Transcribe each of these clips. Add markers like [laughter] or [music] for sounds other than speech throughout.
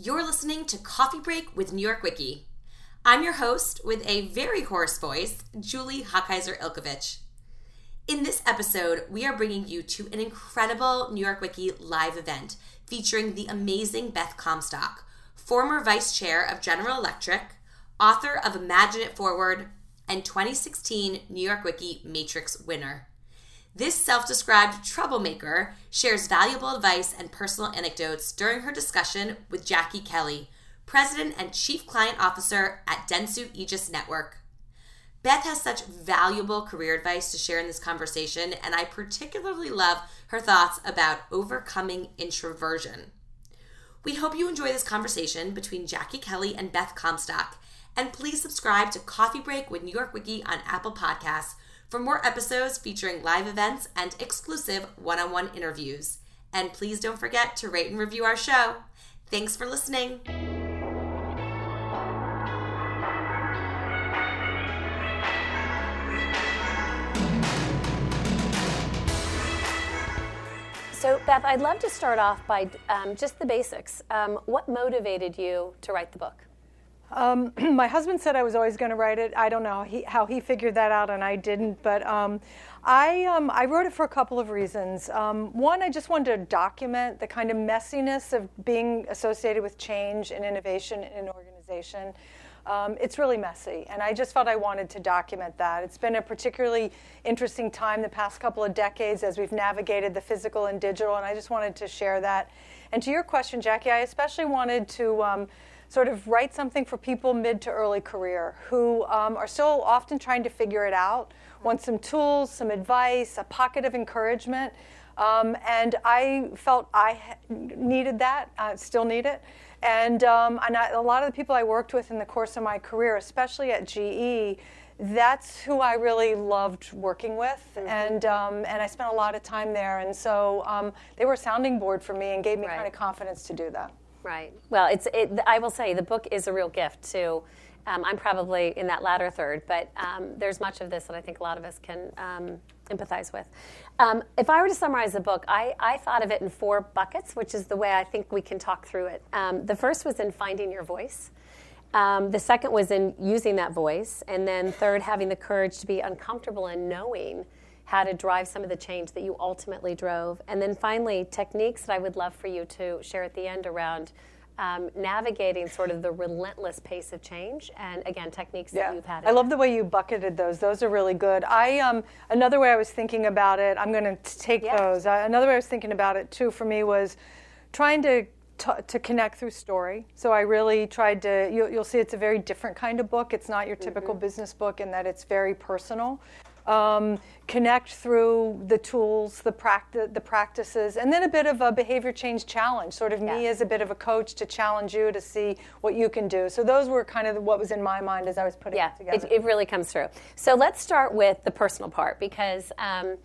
You're listening to Coffee Break with New York Wiki. I'm your host with a very hoarse voice, Julie Hochheiser Ilkovich. In this episode, we are bringing you to an incredible New York Wiki live event featuring the amazing Beth Comstock, former vice chair of General Electric, author of Imagine It Forward, and 2016 New York Wiki Matrix winner. This self described troublemaker shares valuable advice and personal anecdotes during her discussion with Jackie Kelly, President and Chief Client Officer at Dentsu Aegis Network. Beth has such valuable career advice to share in this conversation, and I particularly love her thoughts about overcoming introversion. We hope you enjoy this conversation between Jackie Kelly and Beth Comstock, and please subscribe to Coffee Break with New York Wiki on Apple Podcasts for more episodes featuring live events and exclusive one on one interviews. And please don't forget to rate and review our show. Thanks for listening. So, Beth, I'd love to start off by um, just the basics. Um, what motivated you to write the book? Um, [clears throat] my husband said I was always going to write it. I don't know he, how he figured that out, and I didn't. But um, I, um, I wrote it for a couple of reasons. Um, one, I just wanted to document the kind of messiness of being associated with change and innovation in an organization. Um, it's really messy, and I just felt I wanted to document that. It's been a particularly interesting time the past couple of decades as we've navigated the physical and digital, and I just wanted to share that. And to your question, Jackie, I especially wanted to um, sort of write something for people mid to early career who um, are still often trying to figure it out, want some tools, some advice, a pocket of encouragement. Um, and I felt I needed that, uh, still need it. And, um, and I, a lot of the people I worked with in the course of my career, especially at GE, that's who I really loved working with, mm-hmm. and um, and I spent a lot of time there, and so um, they were a sounding board for me and gave me right. kind of confidence to do that. Right. Well, it's. It, I will say the book is a real gift too. Um, I'm probably in that latter third, but um, there's much of this that I think a lot of us can um, empathize with. Um, if I were to summarize the book, I, I, thought of it in four buckets, which is the way I think we can talk through it. Um, the first was in finding your voice. Um, the second was in using that voice. And then third, having the courage to be uncomfortable and knowing how to drive some of the change that you ultimately drove. And then finally, techniques that I would love for you to share at the end around um, navigating sort of the relentless pace of change and again techniques yeah. that you've had i love the way you bucketed those those are really good i um, another way i was thinking about it i'm going to take yeah. those uh, another way i was thinking about it too for me was trying to to connect through story. So I really tried to. You'll, you'll, see it's a very different kind of book. It's not your typical mm-hmm. business book in that it's very personal um, connect through the tools, the, practi- the practices, and then a bit of a behavior change challenge, sort of yeah. me as a bit of a coach to challenge you to see what you can do. So those were kind of what was in my mind as I was putting yeah, it together. It, it really comes through. So let's start with the personal part because um,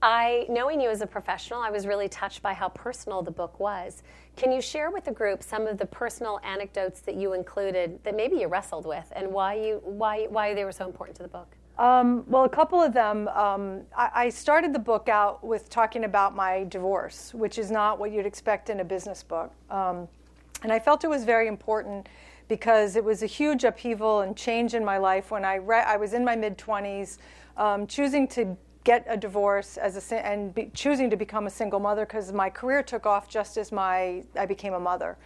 I, knowing you as a professional, I was really touched by how personal the book was. Can you share with the group some of the personal anecdotes that you included that maybe you wrestled with and why you why why they were so important to the book? Um, well, a couple of them. Um, I, I, started the book out with talking about my divorce, which is not what you'd expect in a business book. Um, and I felt it was very important because it was a huge upheaval and change in my life when I, re- I was in my mid 20s, um, choosing to get a divorce as a, and be, choosing to become a single mother because my career took off just as my I became a mother.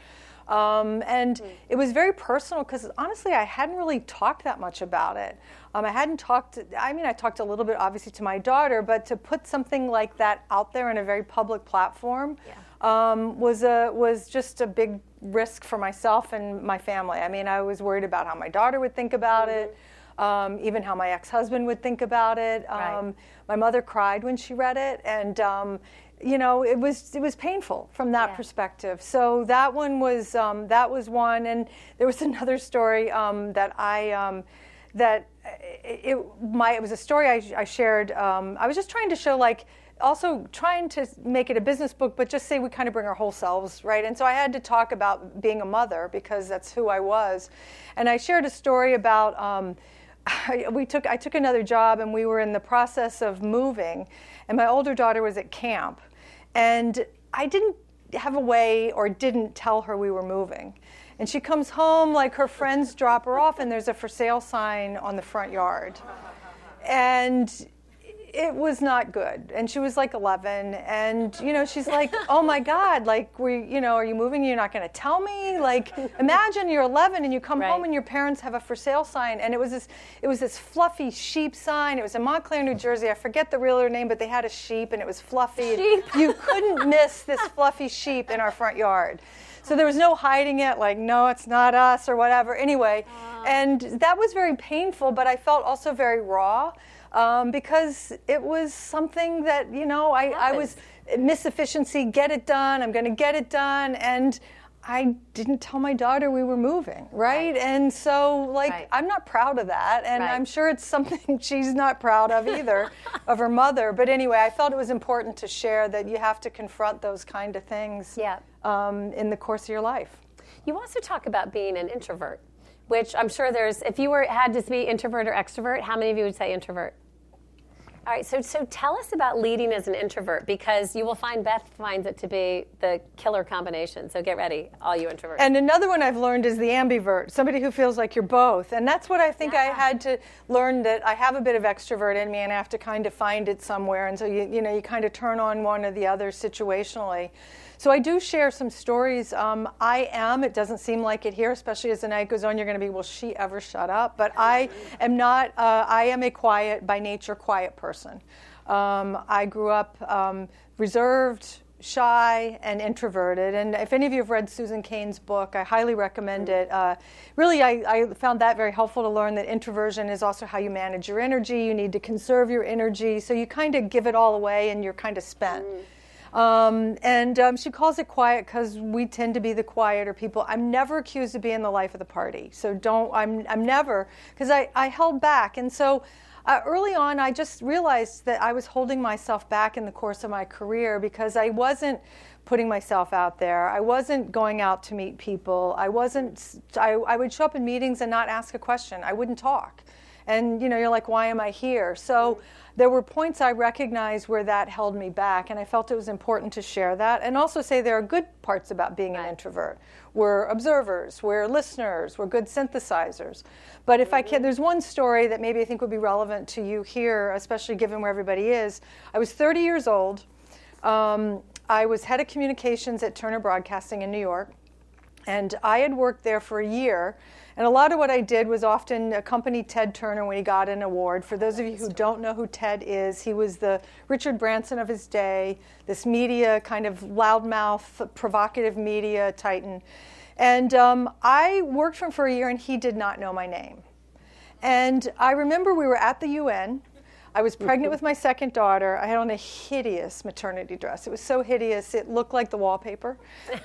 Um, and mm. it was very personal because honestly, I hadn't really talked that much about it. Um, I hadn't talked, I mean, I talked a little bit obviously to my daughter, but to put something like that out there in a very public platform yeah. um, was, a, was just a big risk for myself and my family. I mean, I was worried about how my daughter would think about mm-hmm. it. Um, even how my ex-husband would think about it. Right. Um, my mother cried when she read it, and um, you know, it was it was painful from that yeah. perspective. So that one was um, that was one, and there was [laughs] another story um, that I um, that it, it, my it was a story I, I shared. Um, I was just trying to show like also trying to make it a business book, but just say we kind of bring our whole selves, right? And so I had to talk about being a mother because that's who I was, and I shared a story about. Um, I, [laughs] we took I took another job and we were in the process of moving, and my older daughter was at camp, and I didn't have a way or didn't tell her we were moving. And she comes home, like her friends drop her off, and there's a for sale sign on the front yard. And it was not good. And she was like 11. And, you know, she's like, oh my God, like, we, you know, are you moving? You're not going to tell me? Like, imagine you're 11 and you come Right. home and your parents have a for sale sign. And it was this, it was this fluffy sheep sign. It was in Montclair, New Jersey. I forget the realtor name, but they had a sheep and it was fluffy. Sheep. You couldn't miss this fluffy sheep in our front yard. So there was no hiding it, like, no, it's not us or whatever. Anyway, and that was very painful, but I felt also very raw um, because it was something that, you know, I, I was miss efficiency, get it done, I'm going to get it done. And I didn't tell my daughter we were moving, right? Right. And so, like, Right. I'm not proud of that. And Right. I'm sure it's something [laughs] she's not proud of either, of her mother. But anyway, I felt it was important to share that you have to confront those kind of things Yeah. Um, in the course of your life. You also talk about being an introvert, which I'm sure there's. If you were had to be introvert or extrovert, how many of you would say introvert? All right, so so tell us about leading as an introvert because you will find Beth finds it to be the killer combination. So get ready, all you introverts. And another one I've learned is the ambivert, somebody who feels like you're both. And that's what I think I had to learn that I have a bit of extrovert in me and I have to kind of find it somewhere. And so you, you know, you kind of turn on one or the other situationally. So I do share some stories. Um, I am, it doesn't seem like it here, especially as the night goes on, you're going to be, will she ever shut up? But I am not, uh, I am a quiet, by nature, quiet person. Um, I grew up um, reserved, shy, and introverted. And if any of you have read Susan Cain's book, I highly recommend it. Uh, really, I, I found that very helpful to learn that introversion is also how you manage your energy. You need to conserve your energy. So you kind of give it all away and you're kind of spent. Um, and um, she calls it quiet because we tend to be the quieter people. I'm never accused of being the life of the party. So don't, I'm, I'm never, because I, I held back. And so uh, early on, I just realized that I was holding myself back in the course of my career because I wasn't putting myself out there. I wasn't going out to meet people. I wasn't, I, I would show up in meetings and not ask a question. I wouldn't talk. And you know, you're like, why am I here? So there were points I recognized where that held me back, and I felt it was important to share that, and also say there are good parts about being an introvert. We're observers, we're listeners, we're good synthesizers. But if I can, there's one story that maybe I think would be relevant to you here, especially given where everybody is. I was 30 years old. Um, I was head of communications at Turner Broadcasting in New York. And I had worked there for a year. And a lot of what I did was often accompany Ted Turner when he got an award. For those of you who don't know who Ted is, he was the Richard Branson of his day, this media kind of loudmouth, provocative media titan. And um, I worked for him for a year, and he did not know my name. And I remember we were at the UN. I was pregnant with my second daughter. I had on a hideous maternity dress. It was so hideous, it looked like the wallpaper.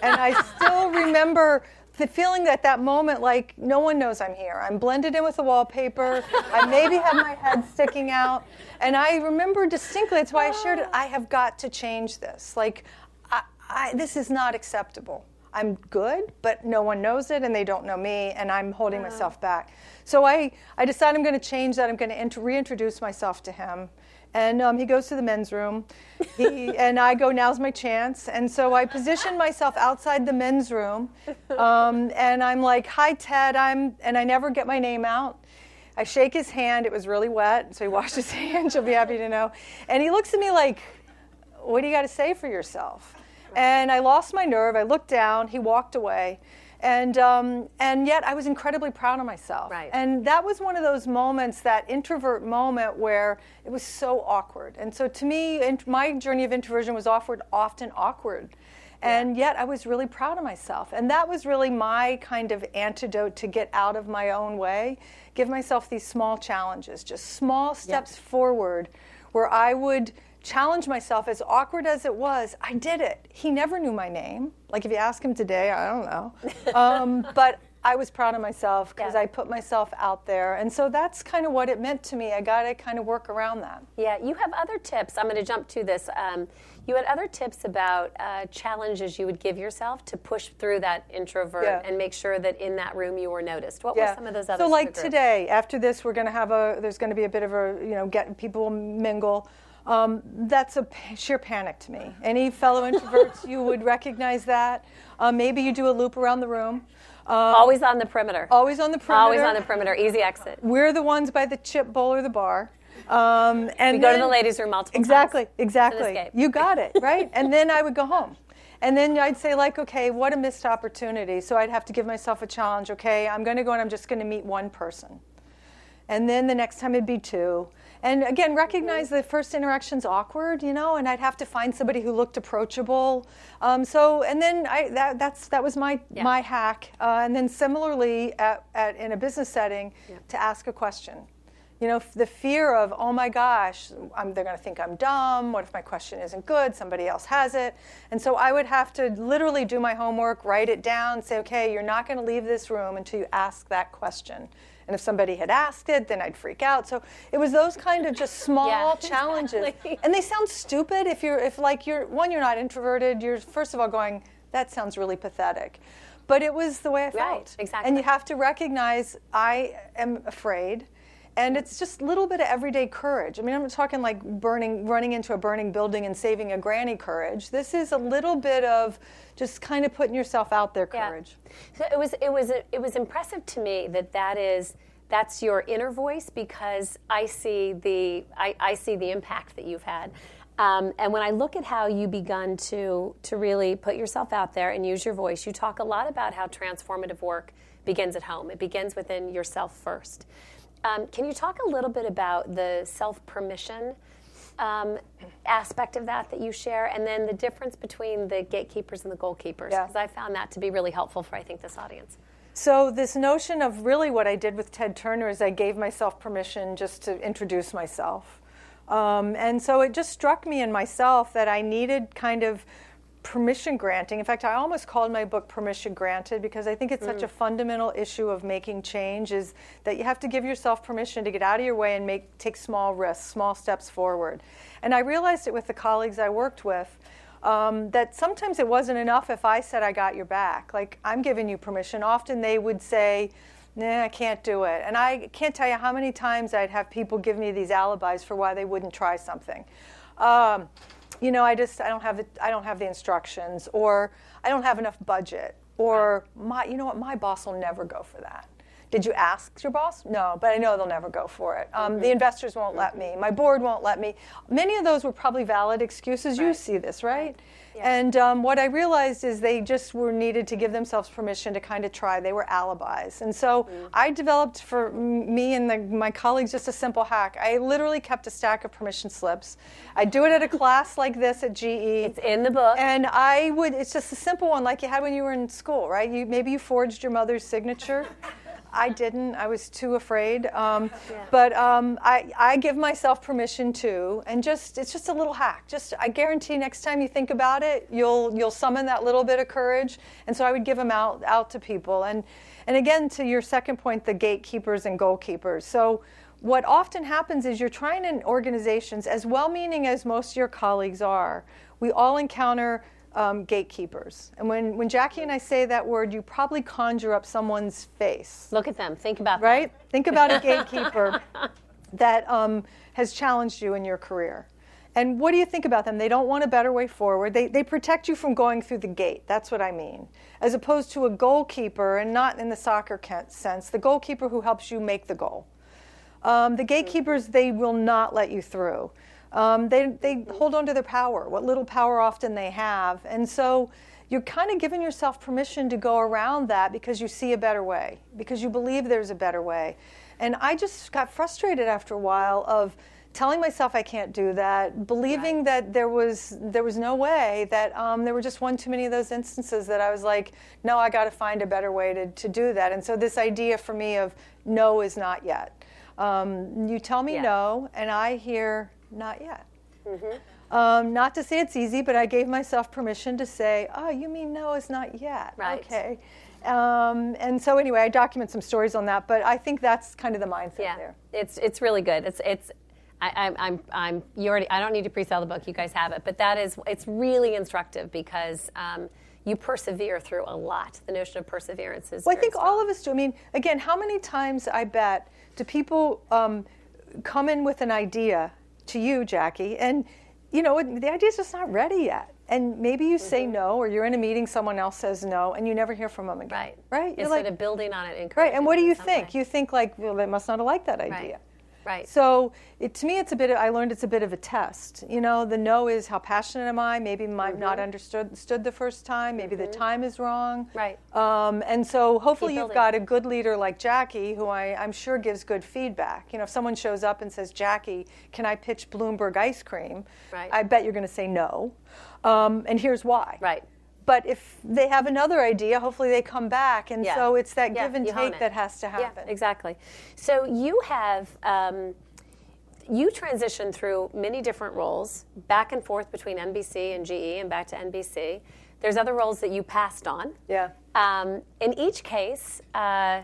And I [laughs] still remember the feeling at that moment like no one knows I'm here. I'm blended in with the wallpaper. I maybe have my head sticking out. And I remember distinctly, that's why I shared it. I have got to change this. Like, I, I, this is not acceptable. I'm good, but no one knows it and they don't know me, and I'm holding myself back. So I, I decided I'm going to change that. I'm going to int- reintroduce myself to him. And um, he goes to the men's room, he, [laughs] and I go, now's my chance. And so I position myself outside the men's room, um, and I'm like, hi, Ted, I'm, and I never get my name out. I shake his hand, it was really wet, so he washed his [laughs] hands, you'll be happy to know. And he looks at me like, what do you got to say for yourself? And I lost my nerve. I looked down. He walked away. And, um, and yet I was incredibly proud of myself. Right. And that was one of those moments, that introvert moment where it was so awkward. And so to me, in, my journey of introversion was offered often awkward. And yet I was really proud of myself. And that was really my kind of antidote to get out of my own way. Give myself these small challenges, just small steps forward where I would challenge myself as awkward as it was i did it he never knew my name like if you ask him today i don't know [laughs] um, but i was proud of myself because Yeah. i put myself out there and so that's kind of what it meant to me i got to kind of work around that Yeah, you have other tips. I'm going to jump to this. Um, you had other tips about uh, challenges you would give yourself to push through that introvert Yeah. and make sure that in that room you were noticed. What were some of those other So like today, after this, we're going to have a. There's going to be a bit of a. You know, get people mingle. Um, that's a p- sheer panic to me. Any fellow introverts, you would recognize that. Uh, maybe you do a loop around the room. always on the perimeter. Always on the perimeter. Always on the perimeter. Easy exit. We're the ones by the chip bowl or the bar. Um, and We go to the ladies' room multiple Exactly, times. Exactly, exactly. You got it, right? and then I would go home. And then I'd say, like, okay, what a missed opportunity. So I'd have to give myself a challenge. Okay, I'm going to go and I'm just going to meet one person. And then the next time it'd be two. And again, recognize the first interaction's awkward, you know, and I'd have to find somebody who looked approachable. Um, so, and then I, that, that's, that was my, Yeah. my hack. Uh, and then similarly, at, at, in a business setting, to ask a question. You know, the fear of, oh my gosh, I'm, they're going to think I'm dumb. What if my question isn't good? Somebody else has it. And so I would have to literally do my homework, write it down, say, okay, you're not going to leave this room until you ask that question. And if somebody had asked it, then I'd freak out. So it was those kind of just [laughs] small Yeah, challenges. exactly. And they sound stupid if you're, if like you're, one, you're not introverted. You're first of all going, that sounds really pathetic. But it was the way I felt. Right, exactly. And you have to recognize I am afraid. And it's just a little bit of everyday courage. I mean, I'm not talking like burning, running into a burning building and saving a granny courage. This is a little bit of just kind of putting yourself out there Yeah. courage. So it was it was it was impressive to me that that is that's your inner voice because I see the I, I see the impact that you've had. Um, and when I look at how you begun to to really put yourself out there and use your voice, you talk a lot about how transformative work begins at home. It begins within yourself first. Um, can you talk a little bit about the self permission um, aspect of that that you share, and then the difference between the gatekeepers and the goalkeepers? Yeah. Because I found that to be really helpful for I think this audience. So this notion of really what I did with Ted Turner is I gave myself permission just to introduce myself. Um, and so it just struck me in myself that I needed kind of permission granting. In fact, I almost called my book Permission Granted because I think it's such a fundamental issue of making change is that you have to give yourself permission to get out of your way and make take small risks, small steps forward. And I realized it with the colleagues I worked with um, that sometimes it wasn't enough if I said I got your back. Like I'm giving you permission. Often they would say, "Nah, I can't do it." And I can't tell you how many times I'd have people give me these alibis for why they wouldn't try something. Um, you know, I just I don't have the I don't have the instructions, or I don't have enough budget, or my you know what my boss will never go for that. Did you ask your boss? No, but I know they'll never go for it. Um, The investors won't let me. My board won't let me. Many of those were probably valid excuses. You see this, right? And um, what I realized is they just were needed to give themselves permission to kind of try. They were alibis. And so I developed for me and the, my colleagues just a simple hack. I literally kept a stack of permission slips. I do it at a class like this at GE. It's in the book. And I would, it's just a simple one like you had when you were in school, right? You, maybe you forged your mother's signature. I didn't. I was too afraid. Um, [laughs] But um, I, I give myself permission to, and just it's just a little hack. Just I guarantee next time you think about it, you'll you'll summon that little bit of courage. And so I would give them out out to people. And and again to your second point, the gatekeepers and goalkeepers. So what often happens is you're trying in organizations, as well-meaning as most of your colleagues are, we all encounter um, gatekeepers. And when, when Jackie and I say that word, you probably conjure up someone's face, Look at them. Think about them. right? Think about a gatekeeper [laughs] that um, has challenged you in your career. And what do you think about them? They don't want a better way forward. They, they protect you from going through the gate. That's what I mean. As opposed to a goalkeeper, and not in the soccer sense, the goalkeeper who helps you make the goal. Um, the gatekeepers, they will not let you through. Um, they, they hold on to their power, what little power often they have. And so you're kind of giving yourself permission to go around that because you see a better way, because you believe there's a better way. And I just got frustrated after a while of telling myself I can't do that, believing that there was there was no way, that um, there were just one too many of those instances that I was like, no, I got to find a better way to, to do that. And so this idea for me of no is not yet. Um, you tell me Yeah. no, and I hear not yet. Um, not to say it's easy, but I gave myself permission to say, "Oh, you mean no it's not yet?" Right. Okay. Um, and so anyway, I document some stories on that, but I think that's kind of the mindset Yeah, there. it's it's really good. It's it's. I, I'm, I'm, I'm, you already, I don't need to pre-sell the book. You guys have it. But that is, it's really instructive because um, you persevere through a lot. The notion of perseverance is. Well, I think strong. all of us do. I mean, again, how many times I bet do people um, come in with an idea to you, Jackie, and you know the idea is just not ready yet. And maybe you say mm-hmm. no, or you're in a meeting, someone else says no, and you never hear from them again. Right. Right. You're Instead like, of building on it, right. And what do you think? way. You think like, well, they must not have liked that idea. Right. Right. So it, to me, it's a bit. Of, I learned it's a bit of a test. You know, the no is how passionate am I? Maybe I'm Mm-hmm. not understood understood the first time. Maybe the time is wrong. Right. Um, and so hopefully you've got a good leader like Jackie, who I, I'm sure gives good feedback. You know, if someone shows up and says, "Jackie, can I pitch Bloomberg ice cream?" Right. I bet you're going to say no. Um, and here's why. Right. But if they have another idea, hopefully they come back. And Yeah. so it's that Yeah, give and take that has to happen. Yeah, exactly. So you have um, you transitioned through many different roles, back and forth between NBC and GE, and back to NBC. There's other roles that you passed on. Yeah. Um, in each case, uh,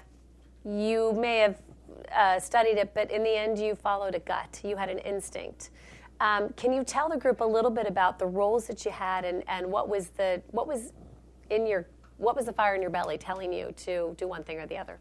you may have uh, studied it, but in the end, you followed a gut. You had an instinct. Um, can you tell the group a little bit about the roles that you had and, and what was the what was in your what was the fire in your belly telling you to do one thing or the other?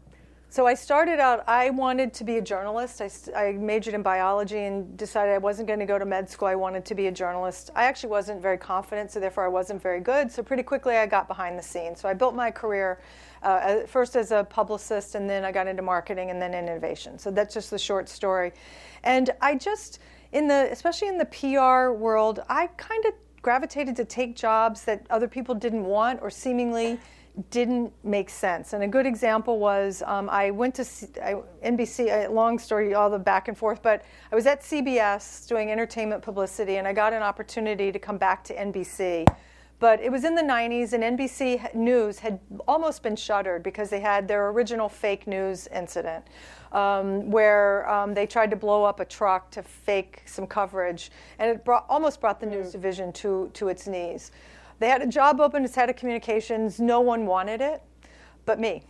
So I started out, I wanted to be a journalist. I, I majored in biology and decided I wasn't going to go to med school. I wanted to be a journalist. I actually wasn't very confident, so therefore I wasn't very good. So pretty quickly I got behind the scenes. So I built my career uh, first as a publicist, and then I got into marketing and then innovation. So that's just the short story. And I just, in the, especially in the PR world, I kind of gravitated to take jobs that other people didn't want or seemingly didn't make sense. And a good example was um, I went to C- I, NBC, uh, long story, all the back and forth, but I was at CBS doing entertainment publicity and I got an opportunity to come back to NBC. But it was in the 90s, and NBC News had almost been shuttered because they had their original fake news incident um, where um, they tried to blow up a truck to fake some coverage, and it brought, almost brought the news division to, to its knees. They had a job open as head of communications. No one wanted it, but me.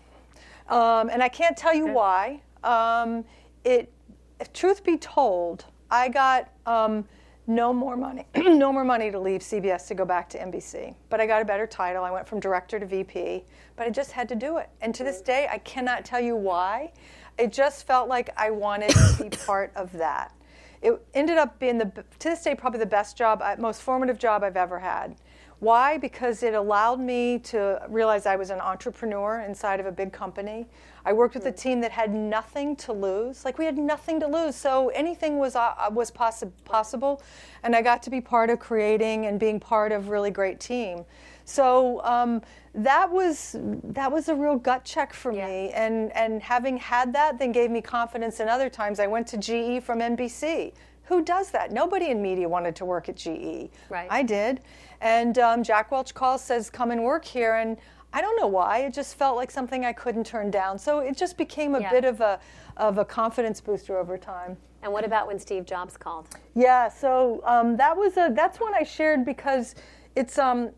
Um, and I can't tell you why. Um, it, if truth be told, I got um, no more money, [clears throat] no more money to leave CBS to go back to NBC. But I got a better title. I went from director to VP. But I just had to do it. And to this mm-hmm. day, I cannot tell you why. It just felt like I wanted to be [coughs] part of that. It ended up being the to this day probably the best job, uh, most formative job I've ever had. Why? Because it allowed me to realize I was an entrepreneur inside of a big company. I worked with a team that had nothing to lose. Like we had nothing to lose, so anything was uh, was possi- possible, and I got to be part of creating and being part of really great team. So um, that was that was a real gut check for me, and and having had that, then gave me confidence. And other times, I went to GE from NBC. Who does that? Nobody in media wanted to work at GE. Right. I did. And um, Jack Welch calls, says, come and work here. And I don't know why. It just felt like something I couldn't turn down. So it just became a Yeah. bit of a, of a confidence booster over time. And what about when Steve Jobs called? Yeah, so um, that was a that's one I shared because it's um,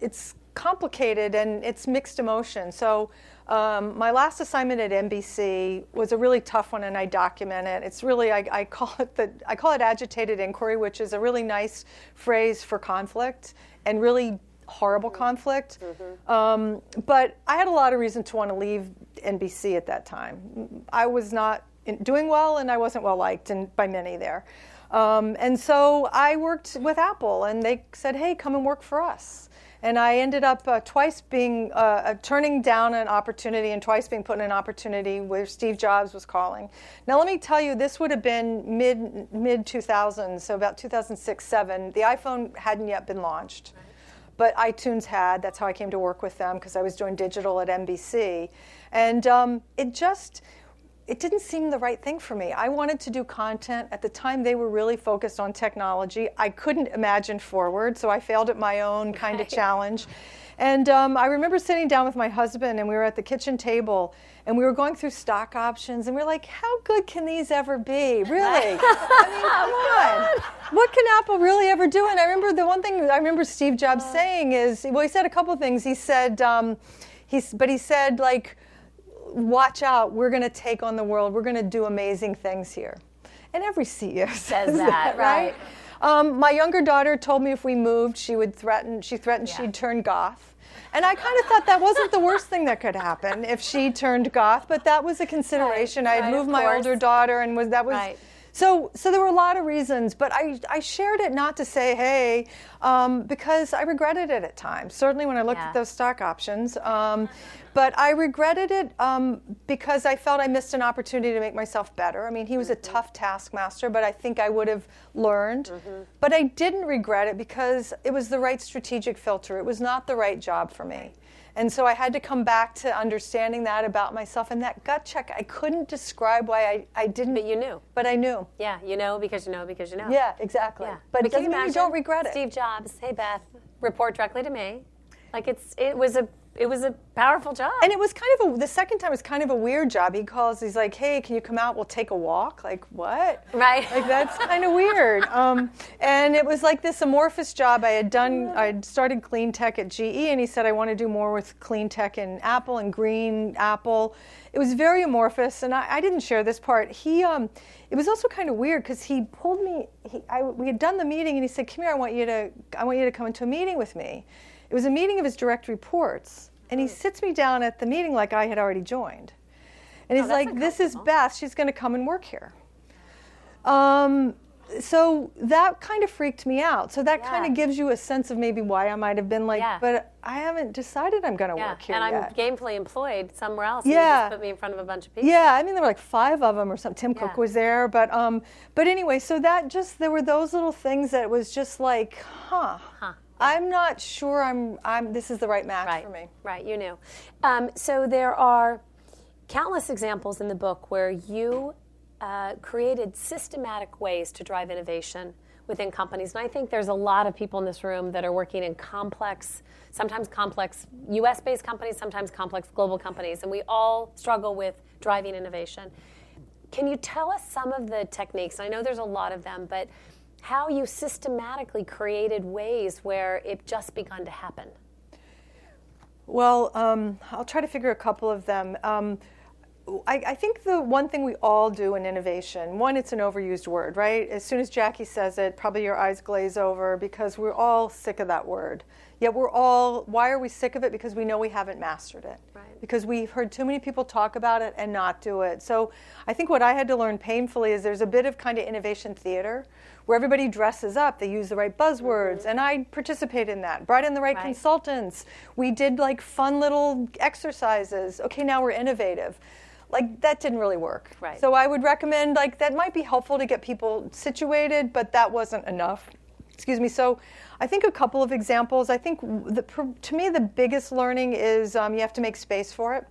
it's complicated and it's mixed emotion. So um, my last assignment at NBC was a really tough one, and I document it. It's really I, I call it the I call it agitated inquiry, which is a really nice phrase for conflict and really horrible conflict. Um, but I had a lot of reason to want to leave NBC at that time. I was not in- doing well, and I wasn't well liked, and by many there. Um, and so I worked with Apple, and they said, "Hey, come and work for us." And I ended up uh, twice being uh, uh, turning down an opportunity, and twice being put in an opportunity where Steve Jobs was calling. Now, let me tell you, this would have been mid mid 2000s, so about 2006, seven. The iPhone hadn't yet been launched but iTunes had. That's how I came to work with them because I was doing digital at NBC, and um, it just it didn't seem the right thing for me. I wanted to do content. At the time, they were really focused on technology. I couldn't imagine forward, so I failed at my own kind of challenge. And um, I remember sitting down with my husband, and we were at the kitchen table, and we were going through stock options, and we are like, "How good can these ever be? [laughs] Really? I mean, come on. What can Apple really ever do?" And I remember the one thing I remember Steve Jobs saying is, well, he said a couple of things. He said, um, he's, but he said like watch out, we're going to take on the world. We're going to do amazing things here. And every CEO [laughs] says, that, right. Um, my younger daughter told me if we moved, she would threaten. She threatened Yeah. she'd turn goth. And I kind of thought that wasn't the worst thing that could happen if she turned goth, but that was a consideration. I had right, moved my older daughter, and was that was Right. So, so there were a lot of reasons, but I, I shared it not to say, hey, um, because I regretted it at times. Certainly when I looked Yeah. at those stock options. Um, but I regretted it um, because I felt I missed an opportunity to make myself better. I mean, he was a tough taskmaster, but I think I would have learned. But I didn't regret it because it was the right strategic filter. It was not the right job for me. And so I had to come back to understanding that about myself. And that gut check, I couldn't describe why I, I didn't. But you knew. But I knew. Yeah, you know because you know because you know. Yeah, exactly. Yeah. But it doesn't mean you don't regret it. Steve Jobs, hey Beth, report directly to me. Like it's it was a it was a powerful job. And it was kind of a, the second time was kind of a weird job. He calls, he's like, hey, can you come out? We'll take a walk. Like, what? Right. Like, that's kind of weird. Um, and it was like this amorphous job. I had done, I had started clean tech at GE, and he said, I want to do more with clean tech in Apple and green Apple. It was very amorphous, and I, I didn't share this part. He, um, it was also kind of weird because he pulled me. He, I, we had done the meeting, and he said, "Come here. I want you to. I want you to come into a meeting with me." It was a meeting of his direct reports, and he sits me down at the meeting like I had already joined, and he's Oh, like, "This is. Beth. She's going to come and work here." Um, so that kind of freaked me out. So that kind of gives you a sense of maybe why I might have been like, Yeah. but I haven't decided I'm going to yeah. work here and I'm yet. gainfully employed somewhere else. Yeah. just put me in front of a bunch of people. Yeah, I mean there were like five of them or something. Tim Cook was there, but um, but anyway, so that just there were those little things that was just like, huh. Huh. I'm not sure I'm I'm this is the right match Right. for me. Right. You knew. Um, so there are countless examples in the book where you uh, created systematic ways to drive innovation within companies. And I think there's a lot of people in this room that are working in complex, sometimes complex US based companies, sometimes complex global companies. And we all struggle with driving innovation. Can you tell us some of the techniques? I know there's a lot of them, but how you systematically created ways where it just begun to happen? Well, um, I'll try to figure a couple of them. Um, I, I think the one thing we all do in innovation, one, it's an overused word, right? As soon as Jackie says it, probably your eyes glaze over because we're all sick of that word. Yet we're all, why are we sick of it? Because we know we haven't mastered it. Right. Because we've heard too many people talk about it and not do it. So I think what I had to learn painfully is there's a bit of kind of innovation theater where everybody dresses up, they use the right buzzwords, mm-hmm. and I participate in that. Brought in the right, Right. consultants. We did like fun little exercises. Okay, now we're innovative. Like that didn't really work. Right. So I would recommend like that might be helpful to get people situated, but that wasn't enough. Excuse me. So I think a couple of examples. I think the, to me the biggest learning is um, you have to make space for it.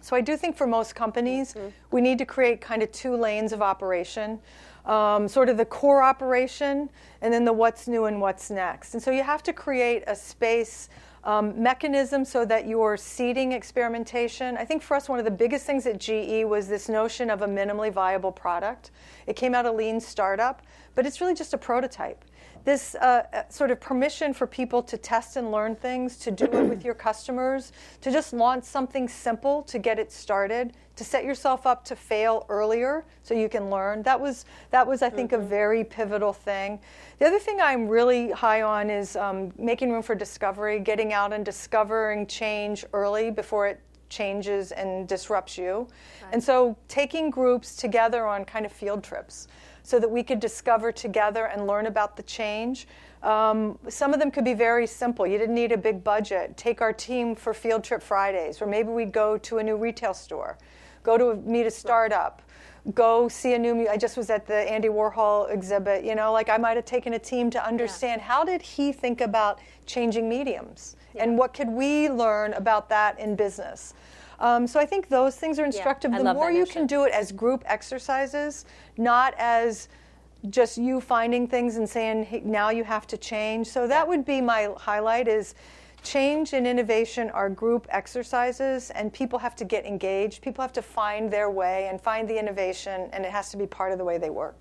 So I do think for most companies, we need to create kind of two lanes of operation, um, sort of the core operation, and then the what's new and what's next. And so you have to create a space um, mechanism so that you're seeding experimentation. I think for us, one of the biggest things at GE was this notion of a minimally viable product. It came out of lean startup, but it's really just a prototype this uh, uh, sort of permission for people to test and learn things, to do it with your customers, to just launch something simple to get it started, to set yourself up to fail earlier so you can learn. That was that was I think a very pivotal thing. The other thing I'm really high on is um, making room for discovery, getting out and discovering change early before it changes and disrupts you. And so taking groups together on kind of field trips so that we could discover together and learn about the change. Um, some of them could be very simple. You didn't need a big budget. Take our team for Field Trip Fridays, or maybe we'd go to a new retail store, go to a, meet a startup, go see a new. I just was at the Andy Warhol exhibit. You know, like I might have taken a team to understand how did he think about changing mediums, and what could we learn about that in business. Um, so I think those things are instructive. I the more you notion. can do it as group exercises, not as just you finding things and saying hey, now you have to change. So that would be my highlight is change and innovation are group exercises and people have to get engaged. People have to find their way and find the innovation and it has to be part of the way they work.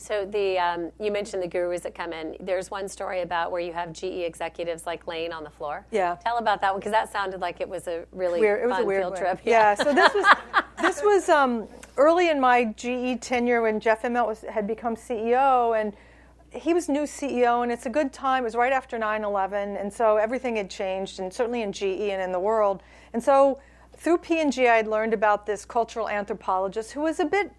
So the um, you mentioned the gurus that come in. There's one story about where you have GE executives like laying on the floor. Yeah. Tell about that one because that sounded like it was a really weird. It was fun a weird field trip. Yeah. so this was [laughs] this was um, early in my GE tenure when Jeff Immelt was had become CEO, and he was new CEO, and it's a good time. It was right after 9/11, and so everything had changed, and certainly in GE and in the world. And so through P&G, I had learned about this cultural anthropologist who was a bit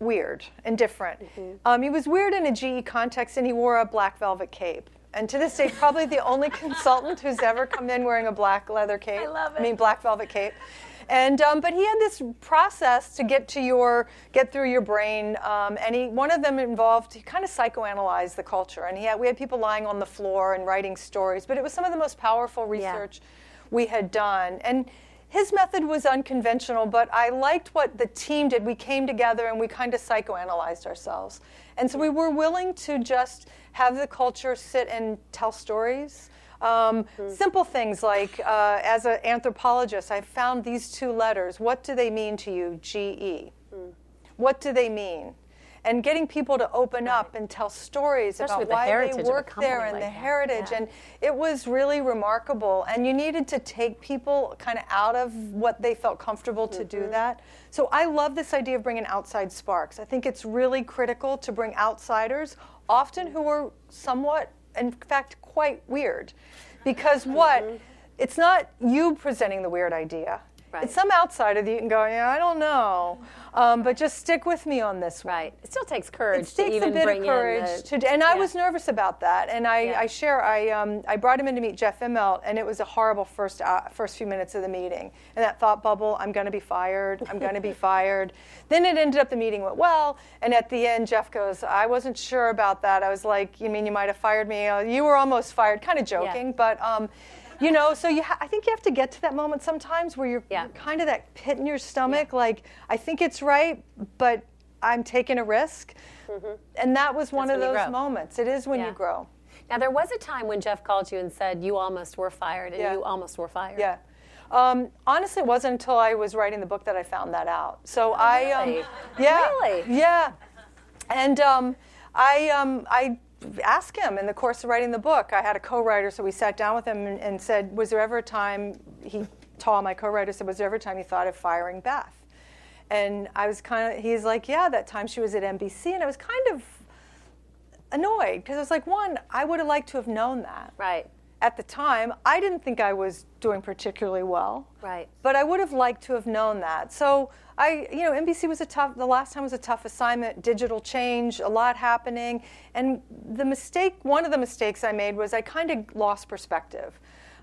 weird and different. Um, he was weird in a GE context, and he wore a black velvet cape. And to this day, probably the only [laughs] consultant who's ever come in wearing a black leather cape. I love it. I mean, black velvet cape. And um, but he had this process to get to your get through your brain, um, and he one of them involved he kind of psychoanalyzed the culture, and he had we had people lying on the floor and writing stories, but it was some of the most powerful research we had done, and his method was unconventional, but I liked what the team did. We came together and we kind of psychoanalyzed ourselves, and so we were willing to just have the culture sit and tell stories. Um, Simple things like, uh, as an anthropologist, I found these two letters. What do they mean to you? GE. What do they mean? And getting people to open up and tell stories Especially about why heritage they work there and like the that. heritage. Yeah. And it was really remarkable. And you needed to take people kind of out of what they felt comfortable to Mm-hmm. do that. So I love this idea of bringing outside sparks. I think it's really critical to bring outsiders, often who are somewhat, in fact, quite weird. Because what? It's not you presenting the weird idea. Right. It's some outsider that you can go, yeah, I don't know. Um, but just stick with me on this one. Right. It still takes courage It to takes even a bit bring of courage the, to, and I yeah. was nervous about that. And I, Yeah. I share, I, um, I brought him in to meet Jeff Immelt, and it was a horrible first, uh, first few minutes of the meeting. And that thought bubble, I'm going to be fired, I'm going to be [laughs] fired. Then it ended up the meeting went well, and at the end, Jeff goes, I wasn't sure about that. I was like, you mean you might have fired me? Uh, you were almost fired, kind of joking, but. Um, you know, so you ha- I think you have to get to that moment sometimes where you're, Yeah. kind of that pit in your stomach, like I think it's right, but I'm taking a risk. And that was one That's of those moments. It is when Yeah. you grow. Now there was a time when Jeff called you and said you almost were fired, and Yeah. you almost were fired. Yeah. Um, honestly, it wasn't until I was writing the book that I found that out. So I, um, Oh, really? yeah, Really? yeah, and um, I, um, I asked him in the course of writing the book. I had a co-writer, so we sat down with him and, and said, "Was there ever a time?" He, Tahl, my co-writer, said, "Was there ever a time you thought of firing Beth?" And I was kind of, he's like, "Yeah, that time she was at NBC," and I was kind of annoyed because I was like, one, I would have liked to have known that Right. At the time, I didn't think I was doing particularly well. Right. But I would have liked to have known that. So I, you know, NBC was a tough. The last time was a tough assignment. Digital change, a lot happening, and the mistake. One of the mistakes I made was I kind of lost perspective.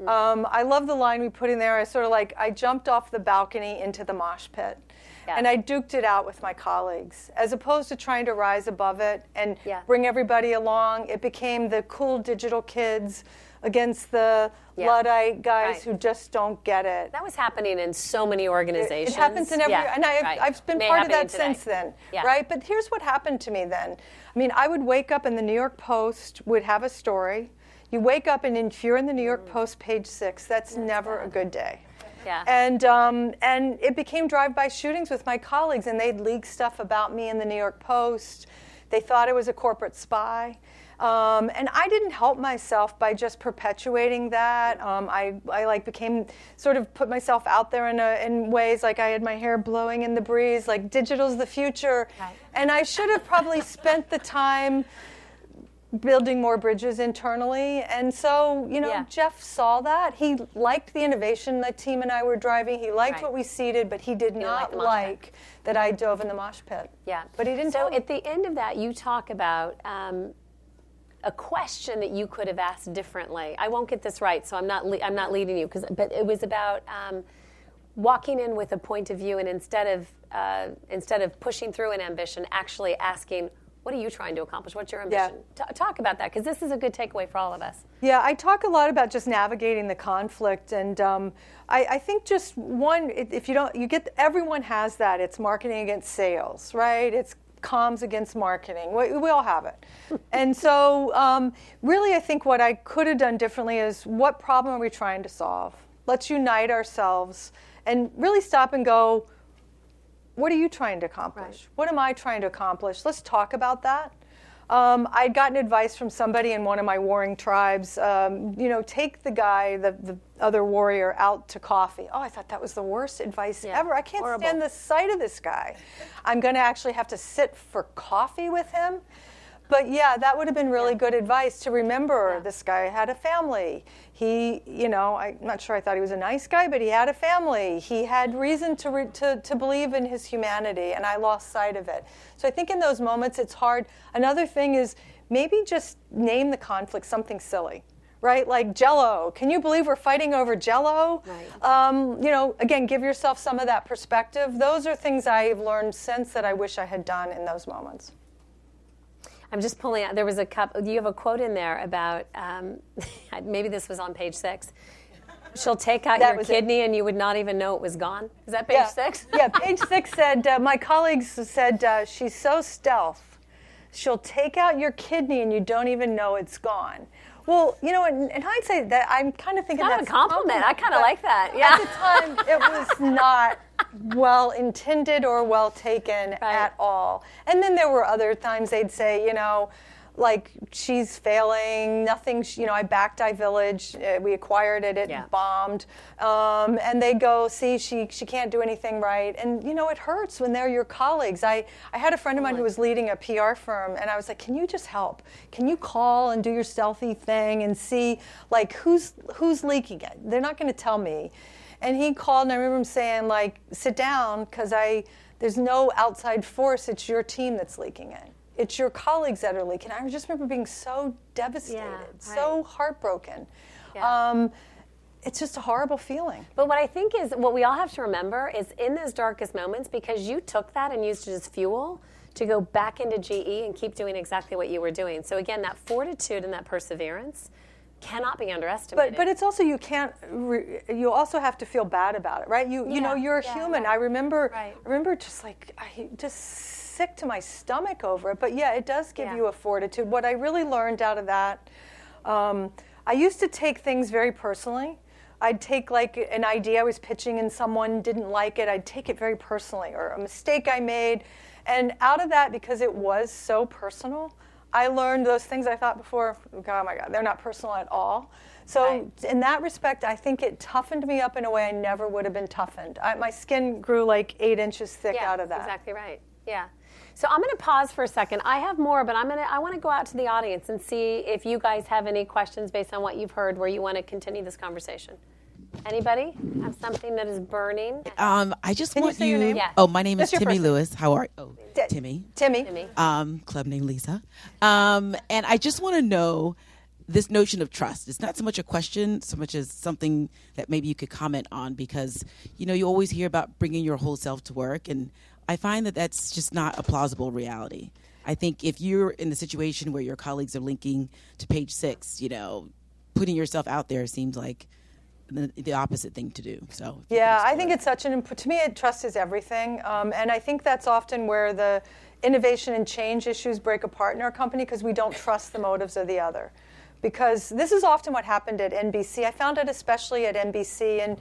Um, I love the line we put in there. I sort of like I jumped off the balcony into the mosh pit. Yeah. And I duked it out with my colleagues, as opposed to trying to rise above it and Yeah. bring everybody along. It became the cool digital kids against the Yeah. Luddite guys Right. who just don't get it. That was happening in so many organizations. It organizations. happens in every, Yeah, and I've, right. I've been May part of that today. since then, Yeah. right? But here's what happened to me then. I mean, I would wake up and the New York Post would have a story. You wake up and if you're in the New York Post, page six, that's never a good day. Yeah. And um, and it became drive-by shootings with my colleagues, and they'd leak stuff about me in the New York Post. They thought I was a corporate spy. Um, and I didn't help myself by just perpetuating that. Um, I, I like became sort of put myself out there in, a, in ways like I had my hair blowing in the breeze, like digital's the future. Right. And I should have probably spent the time building more bridges internally. And so, you know, Yeah. Jeff saw that. He liked the innovation the team and I were driving. He liked Right. what we seeded, but he did like not the mosh pit. like that I dove in the mosh pit. Yeah. But he didn't So at the end of that, you talk about um, a question that you could have asked differently. I won't get this right, so I'm not. Le- I'm not leading you, because. But it was about um, walking in with a point of view, and instead of uh, instead of pushing through an ambition, actually asking. What are you trying to accomplish? What's your Yeah. ambition? T- talk about that because this is a good takeaway for all of us. Yeah, I talk a lot about just navigating the conflict, and um, I, I think just one, if you don't, you get everyone has that. It's marketing against sales, right? It's comms against marketing. We, we all have it, [laughs] and so um, really, I think what I could have done differently is what problem are we trying to solve? Let's unite ourselves and really stop and go. What are you trying to accomplish? Right. What am I trying to accomplish? Let's talk about that. Um, I'd gotten advice from somebody in one of my warring tribes. Um, you know, take the guy, the, the other warrior, out to coffee. Oh, I thought that was the worst advice Yeah, ever. I can't horrible. stand the sight of this guy. I'm going to actually have to sit for coffee with him. But yeah, that would have been really good advice to remember. This guy had a family. He, you know, I'm not sure I thought he was a nice guy, but he had a family. He had reason to, re- to, to believe in his humanity, and I lost sight of it. So I think in those moments it's hard. Another thing is maybe just name the conflict something silly right? Like Jello. Can you believe we're fighting over Jello? Right. Um, you know, again, give yourself some of that perspective. Those are things I've learned since that I wish I had done in those moments. I'm just pulling out. There was a couple. You have a quote in there about um, [laughs] maybe this was on page six. She'll take out That your was it. kidney and you would not even know it was gone. Is that page yeah. six? [laughs] yeah, page six said, uh, my colleagues said, uh, she's so stealth. She'll take out your kidney and you don't even know it's gone. Well, you know, in, in hindsight, that I'm kind of thinking Kind that's a compliment. I kind of like that. Yeah. At the time, it was [laughs] not well intended or well taken at all. And then there were other times they'd say, you know, like she's failing, nothing, you know, I backed iVillage, Village, we acquired it, it Yeah. bombed. Um, and they go, see, she, she can't do anything right. And, you know, it hurts when they're your colleagues. I, I had a friend of mine who was leading a PR firm, and I was like, can you just help? Can you call and do your stealthy thing and see, like, who's, who's leaking it? They're not going to tell me. And he called, and I remember him saying, like, sit down, because I, there's no outside force. It's your team that's leaking it. It's your colleagues that are leaking. I just remember being so devastated, right. so heartbroken. Yeah. Um, it's just a horrible feeling. But what I think is what we all have to remember is in those darkest moments, because you took that and used it as fuel to go back into GE and keep doing exactly what you were doing. So again, that fortitude and that perseverance cannot be underestimated. But but it's also you can't. Re, you also have to feel bad about it, right? You you know you're a yeah, human. right. I remember Right. I remember just like I just sick to my stomach over it. But yeah, it does give Yeah. you a fortitude. What I really learned out of that, um, I used to take things very personally. I'd take like an idea I was pitching and someone didn't like it. I'd take it very personally, or a mistake I made, and out of that, because it was so personal, I learned those things I thought before. Oh my God, they're not personal at all. So Right. in that respect, I think it toughened me up in a way I never would have been toughened. I, my skin grew like eight inches thick yeah, out of that. exactly right. Yeah. So I'm going to pause for a second. I have more, but I'm going to I want to go out to the audience and see if you guys have any questions based on what you've heard where you want to continue this conversation. Anybody have something that is burning? Um, I just Can you want say your name? Yeah. Oh, my name That's is Timmy first. Lewis. How are Oh, Ti- Timmy. Timmy. Timmy. Um, club name Lisa. Um, and I just want to know this notion of trust. It's not so much a question, so much as something that maybe you could comment on because you know you always hear about bringing your whole self to work, and I find that that's just not a plausible reality. I think if you're in the situation where your colleagues are linking to page six, you know, putting yourself out there seems like the, the opposite thing to do. So if you could Yeah, I think it's such an imp- to me. It, trust is everything, um, and I think that's often where the innovation and change issues break apart in our company because we don't trust the motives of the other. Because this is often what happened at NBC. I found it especially at NBC and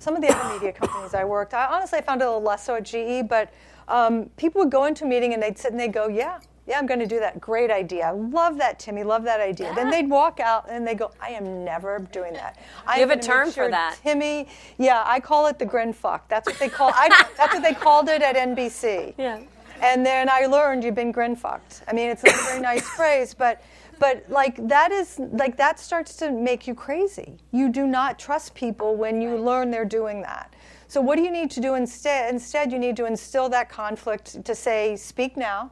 some of the other media companies I worked. I honestly I found it a little less so at GE, but um, people would go into a meeting and they'd sit and they'd go, "Yeah, yeah, I'm going to do that. Great idea. I love that, Timmy. Love that idea." Then they'd walk out and they go, "I am never doing that." I You have a term make for that. Timmy, yeah, I call it the grin fuck. That's what they call. I, that's what they called it at NBC. Yeah. And then I learned you've been grin fucked. I mean, it's not a very nice phrase, but but like that is like that starts to make you crazy. You do not trust people when you learn they're doing that. So what do you need to do instead? Instead, you need to instill that conflict to say, speak now.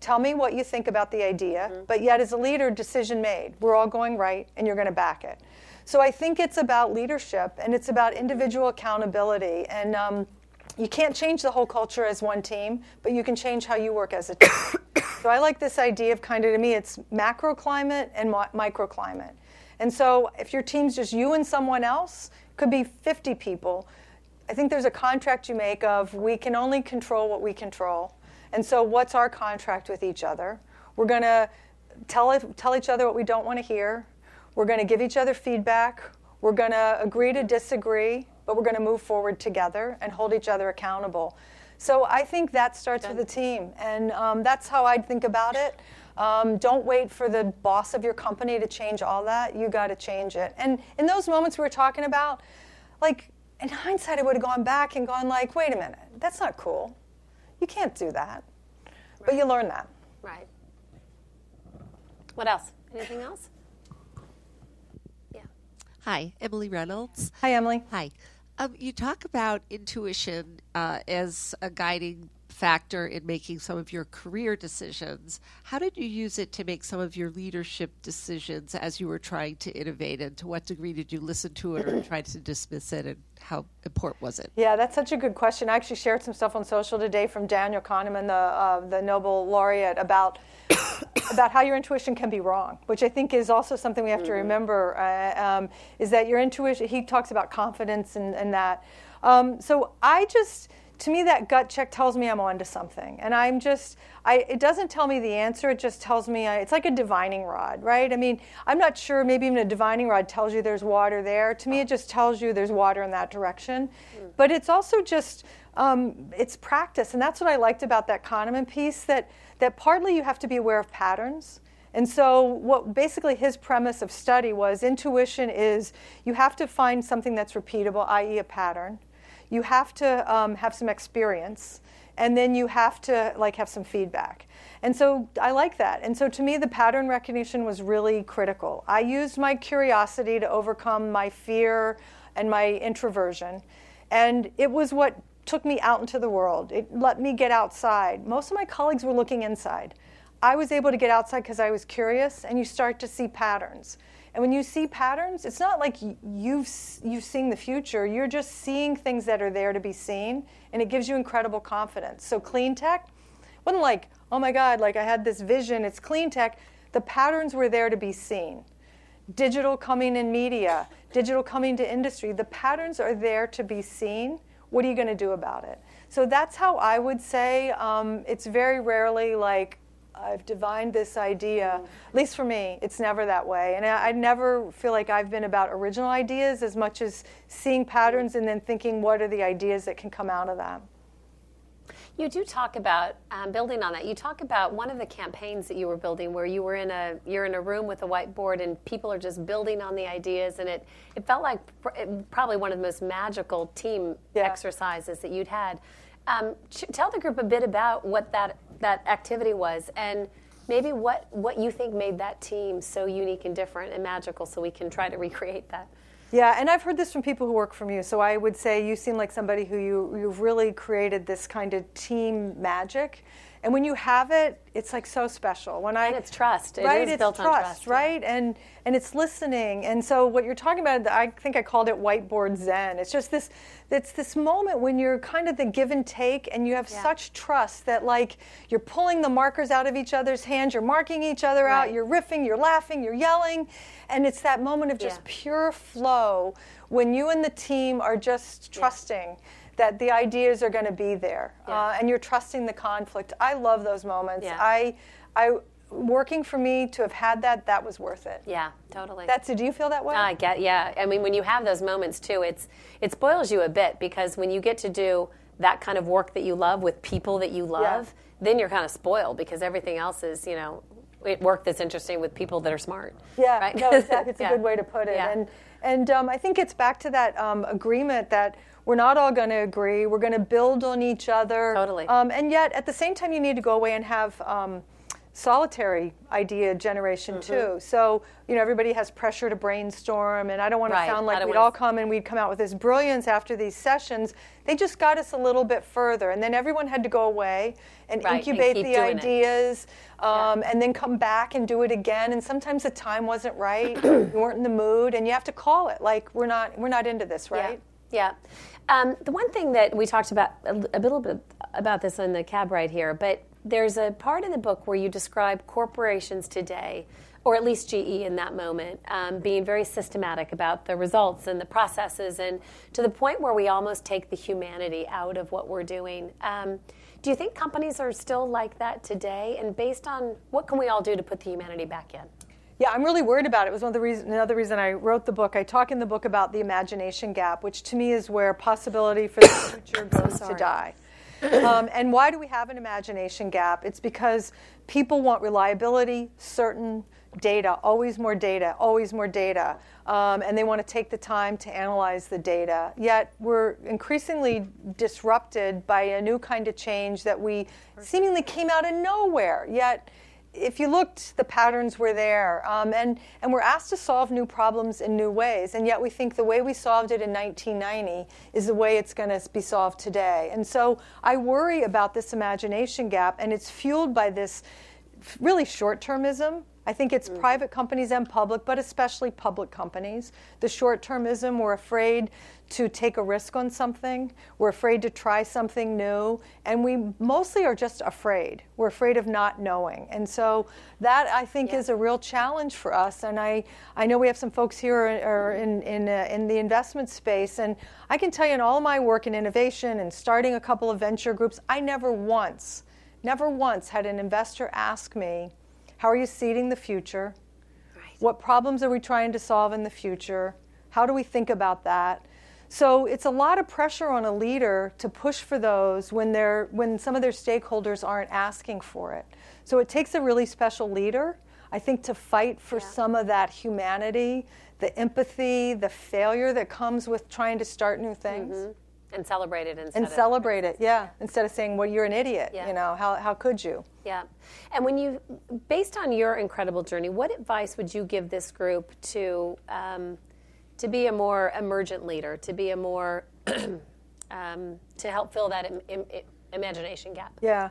Tell me what you think about the idea, but yet as a leader, decision made. We're all going right, and you're going to back it. So I think it's about leadership, and it's about individual accountability. And um, you can't change the whole culture as one team, but you can change how you work as a team. [coughs] so I like this idea of kind of to me, it's macroclimate and mi- microclimate. And so if your team's just you and someone else, could be 50 people. I think there's a contract you make of we can only control what we control. And so, what's our contract with each other? We're going to tell, tell each other what we don't want to hear. We're going to give each other feedback. We're going to agree to disagree, but we're going to move forward together and hold each other accountable. So, I think that starts with the team. And um, that's how I'd think about it. Um, don't wait for the boss of your company to change all that. You got to change it. And in those moments we were talking about, like in hindsight, I would have gone back and gone like, wait a minute, that's not cool. You can't do that. But you learn that. Right. What else? Anything else? Yeah. Hi, Emily Reynolds. Hi, Emily. Hi. Um, you talk about intuition uh, as a guiding factor in making some of your career decisions. How did you use it to make some of your leadership decisions as you were trying to innovate? And to what degree did you listen to it or [clears throat] try to dismiss it? And how important was it? Yeah, that's such a good question. I actually shared some stuff on social today from Daniel Kahneman, the uh, the Nobel laureate, about [coughs] about how your intuition can be wrong, which I think is also something we have to remember. Uh, um, is that your intuition? He talks about confidence and, and that. Um, so I just to me that gut check tells me i'm onto something. And i'm just I, it doesn't tell me the answer. It just tells me I, it's like a divining rod right? I mean i'm not sure maybe even a divining rod tells you there's water there. To me it just tells you there's water in that direction. But it's also just um, it's practice. And that's what i liked about that kahneman piece that that partly you have to be aware of patterns. And so, what basically his premise of study was intuition is you have to find something that's repeatable, i.e., a pattern you have to um, have some experience and then you have to like have some feedback. And so i like that. And so to me the pattern recognition was really critical. I used my curiosity to overcome my fear and my introversion and it was what took me out into the world. It let me get outside. Most of my colleagues were looking inside. I was able to get outside because i was curious and you start to see patterns and when you see patterns, it's not like you've you've seen the future. You're just seeing things that are there to be seen, and it gives you incredible confidence. So clean tech wasn't like, oh my God, like I had this vision. It's clean tech. The patterns were there to be seen. Digital coming in media, digital coming to industry. The patterns are there to be seen. What are you going to do about it? So that's how I would say. Um, it's very rarely like I've divined this idea. At least for me, it's never that way. And I, I, never feel like I've been about original ideas as much as seeing patterns and then thinking what are the ideas that can come out of that. You do talk about um, building on that. You talk about one of the campaigns that you were building, where you were in a you're in a room with a whiteboard and people are just building on the ideas, and it it felt like pr- probably one of the most magical team yeah. exercises that you'd had. Um, ch- tell the group a bit about what that that activity was and maybe what, what you think made that team so unique and different and magical so we can try to [laughs] recreate that. Yeah, and I've heard this from people who work from you. So I would say you seem like somebody who you, you've really created this kind of team magic. And when you have it, it's like so special. When I and it's trust. It right, it's built trust, trust, right? Yeah. And and it's listening. And so what you're talking about, I think I called it whiteboard zen. It's just this it's this moment when you're kind of the give and take and you have yeah. such trust that like you're pulling the markers out of each other's hands, you're marking each other right. out, you're riffing, you're laughing, you're yelling. And it's that moment of just yeah. pure flow when you and the team are just trusting. Yeah that the ideas are going to be there yeah. uh, and you're trusting the conflict. I love those moments. Yeah. i i working for me to have had that that was worth it. Yeah totally. That's do you feel that way? I get yeah. I mean when you have those moments too it's it spoils you a bit because when you get to do that kind of work that you love with people that you love yeah. then you're kind of spoiled because everything else is you know work that's interesting with people that are smart yeah. right? no exactly. It's a [laughs] good way to put it. And and um, i think it's back to that um, agreement that we're not all going to agree. We're going to build on each other. Totally. Um, and yet, at the same time, you need to go away and have um, solitary idea generation mm-hmm. too. So you know, everybody has pressure to brainstorm, and I don't want right. to sound like we'd all come and we'd come out with this brilliance after these sessions. They just got us a little bit further, and then everyone had to go away and right. incubate and the ideas, um, yeah. and then come back and do it again. And sometimes the time wasn't right, [clears throat] you weren't in the mood, and you have to call it like we're not we're not into this, right? Yeah. Yeah. Um, the one thing that we talked about a, a little bit about this in the cab ride here, but there's a part in the book where you describe corporations today, or at least GE in that moment, um, being very systematic about the results and the processes, and to the point where we almost take the humanity out of what we're doing. Um, do you think companies are still like that today? And based on what can we all do to put the humanity back in? Yeah, I'm really worried about it. It was one of the reason, another reason I wrote the book. I talk in the book about the imagination gap, which to me is where possibility for the [coughs] future goes to die. Um, and why do we have an imagination gap? It's because people want reliability, certain data, always more data, always more data, um, and they want to take the time to analyze the data. Yet we're increasingly disrupted by a new kind of change that we seemingly came out of nowhere. Yet if you looked, the patterns were there. Um, and, and we're asked to solve new problems in new ways. And yet we think the way we solved it in 1990 is the way it's going to be solved today. And so I worry about this imagination gap, and it's fueled by this really short termism I think it's mm-hmm. private companies and public, but especially public companies. The short termism, we're afraid to take a risk on something, we're afraid to try something new, and we mostly are just afraid. We're afraid of not knowing. And so that I think yeah. is a real challenge for us. And I, I know we have some folks here are in, in, uh, in the investment space, and I can tell you in all my work in innovation and starting a couple of venture groups, I never once, never once had an investor ask me, how are you seeding the future? Right. What problems are we trying to solve in the future? How do we think about that? So it's a lot of pressure on a leader to push for those when they're when some of their stakeholders aren't asking for it. So it takes a really special leader, I think, to fight for yeah. some of that humanity, the empathy, the failure that comes with trying to start new things. Mm-hmm and celebrate it instead and of, celebrate it yeah. Instead of saying well you're an idiot yeah. you know? How, how could you? Yeah. And when you based on your incredible journey what advice would you give this group to um, to be a more emergent leader to be a more [clears throat] um, to help fill that Im- Im- imagination gap? Yeah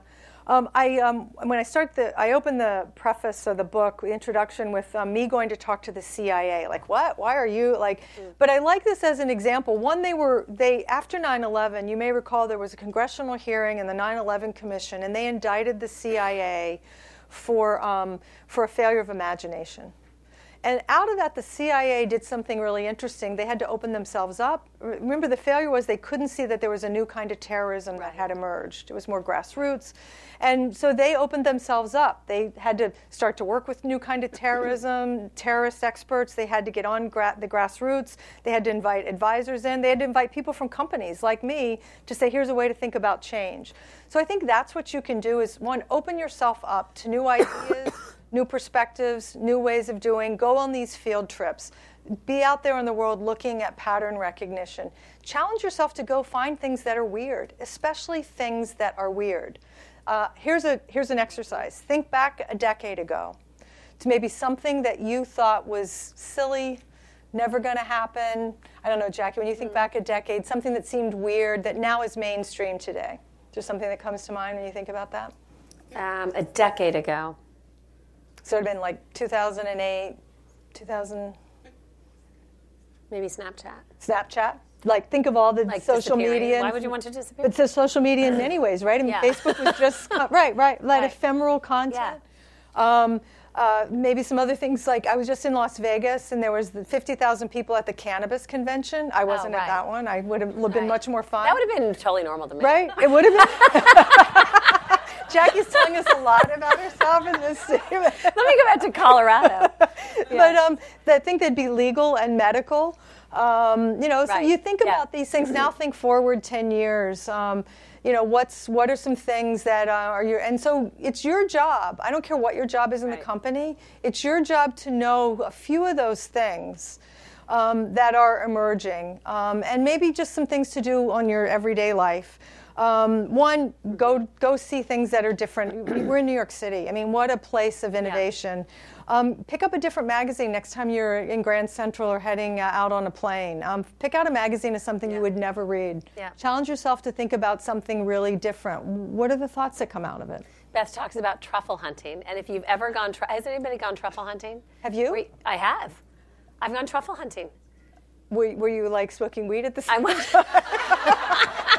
um, I um, when I start the I open the preface of the book, the introduction with um, me going to talk to the CIA. Like what? Why are you like? Mm. But I like this as an example. One, they were they after 9/11. You may recall there was a congressional hearing in the 9/11 Commission, and they indicted the CIA for um, for a failure of imagination. And out of that, the CIA did something really interesting. They had to open themselves up. Remember, the failure was they couldn't see that there was a new kind of terrorism that had emerged. It was more grassroots. And so they opened themselves up. They had to start to work with new kind of terrorism, [clears throat] terrorist experts. They had to get on gra- the grassroots. They had to invite advisors in. They had to invite people from companies like me to say, here's a way to think about change. So I think that's what you can do is one, open yourself up to new [coughs] ideas new perspectives, new ways of doing. Go on these field trips. Be out there in the world looking at pattern recognition. Challenge yourself to go find things that are weird, especially things that are weird. Uh, here's, a, here's an exercise. Think back a decade ago to maybe something that you thought was silly, never going to happen. I don't know, Jackie, when you think mm. back a decade, something that seemed weird that now is mainstream today. Is there something that comes to mind when you think about that? Um, a decade ago. So it would have been like 2008, 2000. Maybe Snapchat. Snapchat. Like think of all the like social media. Why would you want to disappear? It's a social media in many ways, right? I mean, yeah. Facebook was just [laughs] right, right, like right. ephemeral content. Yeah. Um, uh, maybe some other things like I was just in Las Vegas and there was the 50,000 people at the cannabis convention. I wasn't oh, right. at that one. I would have been right. much more fun. That would have been totally normal to me. Right? It would have been. [laughs] [laughs] [laughs] Jackie's telling us a lot about herself in this statement. [laughs] Let me go back to Colorado. [laughs] Yeah. But um, I think they'd be legal and medical. Um, you know, so you think yeah. about these things now. Think forward ten years. Um, you know, what's what are some things that uh, are your and so it's your job. I don't care what your job is in right. the company. It's your job to know a few of those things. Um, that are emerging, um, and maybe just some things to do on your everyday life. Um, one, go go see things that are different. We're in New York City. I mean, what a place of innovation. Yeah. Um, pick up a different magazine next time you're in Grand Central or heading uh, out on a plane. Um, pick out a magazine of something yeah. you would never read. Yeah. Challenge yourself to think about something really different. What are the thoughts that come out of it? Beth talks about truffle hunting, and if you've ever gone, tr- has anybody gone truffle hunting? Have you? I have. I've gone truffle hunting. Were, were you like smoking weed at the same time? [laughs]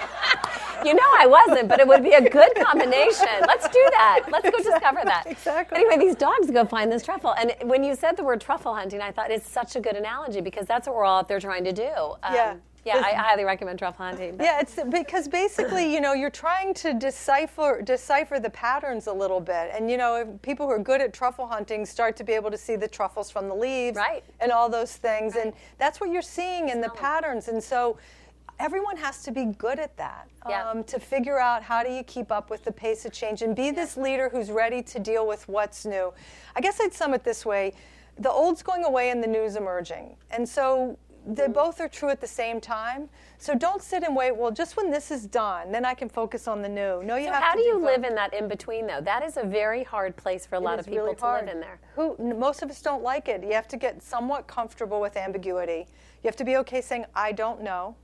you know I wasn't, but it would be a good combination. Let's do that. Let's go exactly. discover that. Exactly. Anyway, these dogs go find this truffle. And when you said the word truffle hunting, I thought it's such a good analogy because that's what we're all out there trying to do. Um, yeah. Yeah, I highly recommend truffle hunting. Yeah, it's because basically, you know, you're trying to decipher decipher the patterns a little bit, and you know, people who are good at truffle hunting start to be able to see the truffles from the leaves, right. and all those things, right. and that's what you're seeing in the patterns, and so everyone has to be good at that yeah. um, to figure out how do you keep up with the pace of change and be yeah. this leader who's ready to deal with what's new. I guess I'd sum it this way the old's going away and the new's emerging. And so they both are true at the same time. So don't sit and wait. Well, just when this is done, then I can focus on the new. No, you have to So have how do you live in that in between though? That is a very hard place for a lot of people really to hard. live in there. Who n- most of us don't like it. You have to get somewhat comfortable with ambiguity. You have to be okay saying I don't know.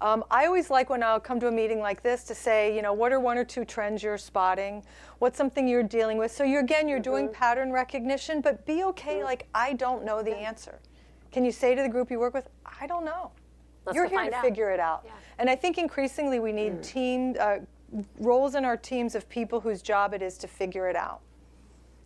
Um, I always like when I'll come to a meeting like this to say, you know, what are one or two trends you're spotting? What's something you're dealing with? So you're again, you're doing Mm-hmm. pattern recognition, but be okay. Like I don't know the answer. Can you say to the group you work with, I don't know. Let's you're here to out. figure it out. Yeah. And I think increasingly we need team uh, roles in our teams of people whose job it is to figure it out.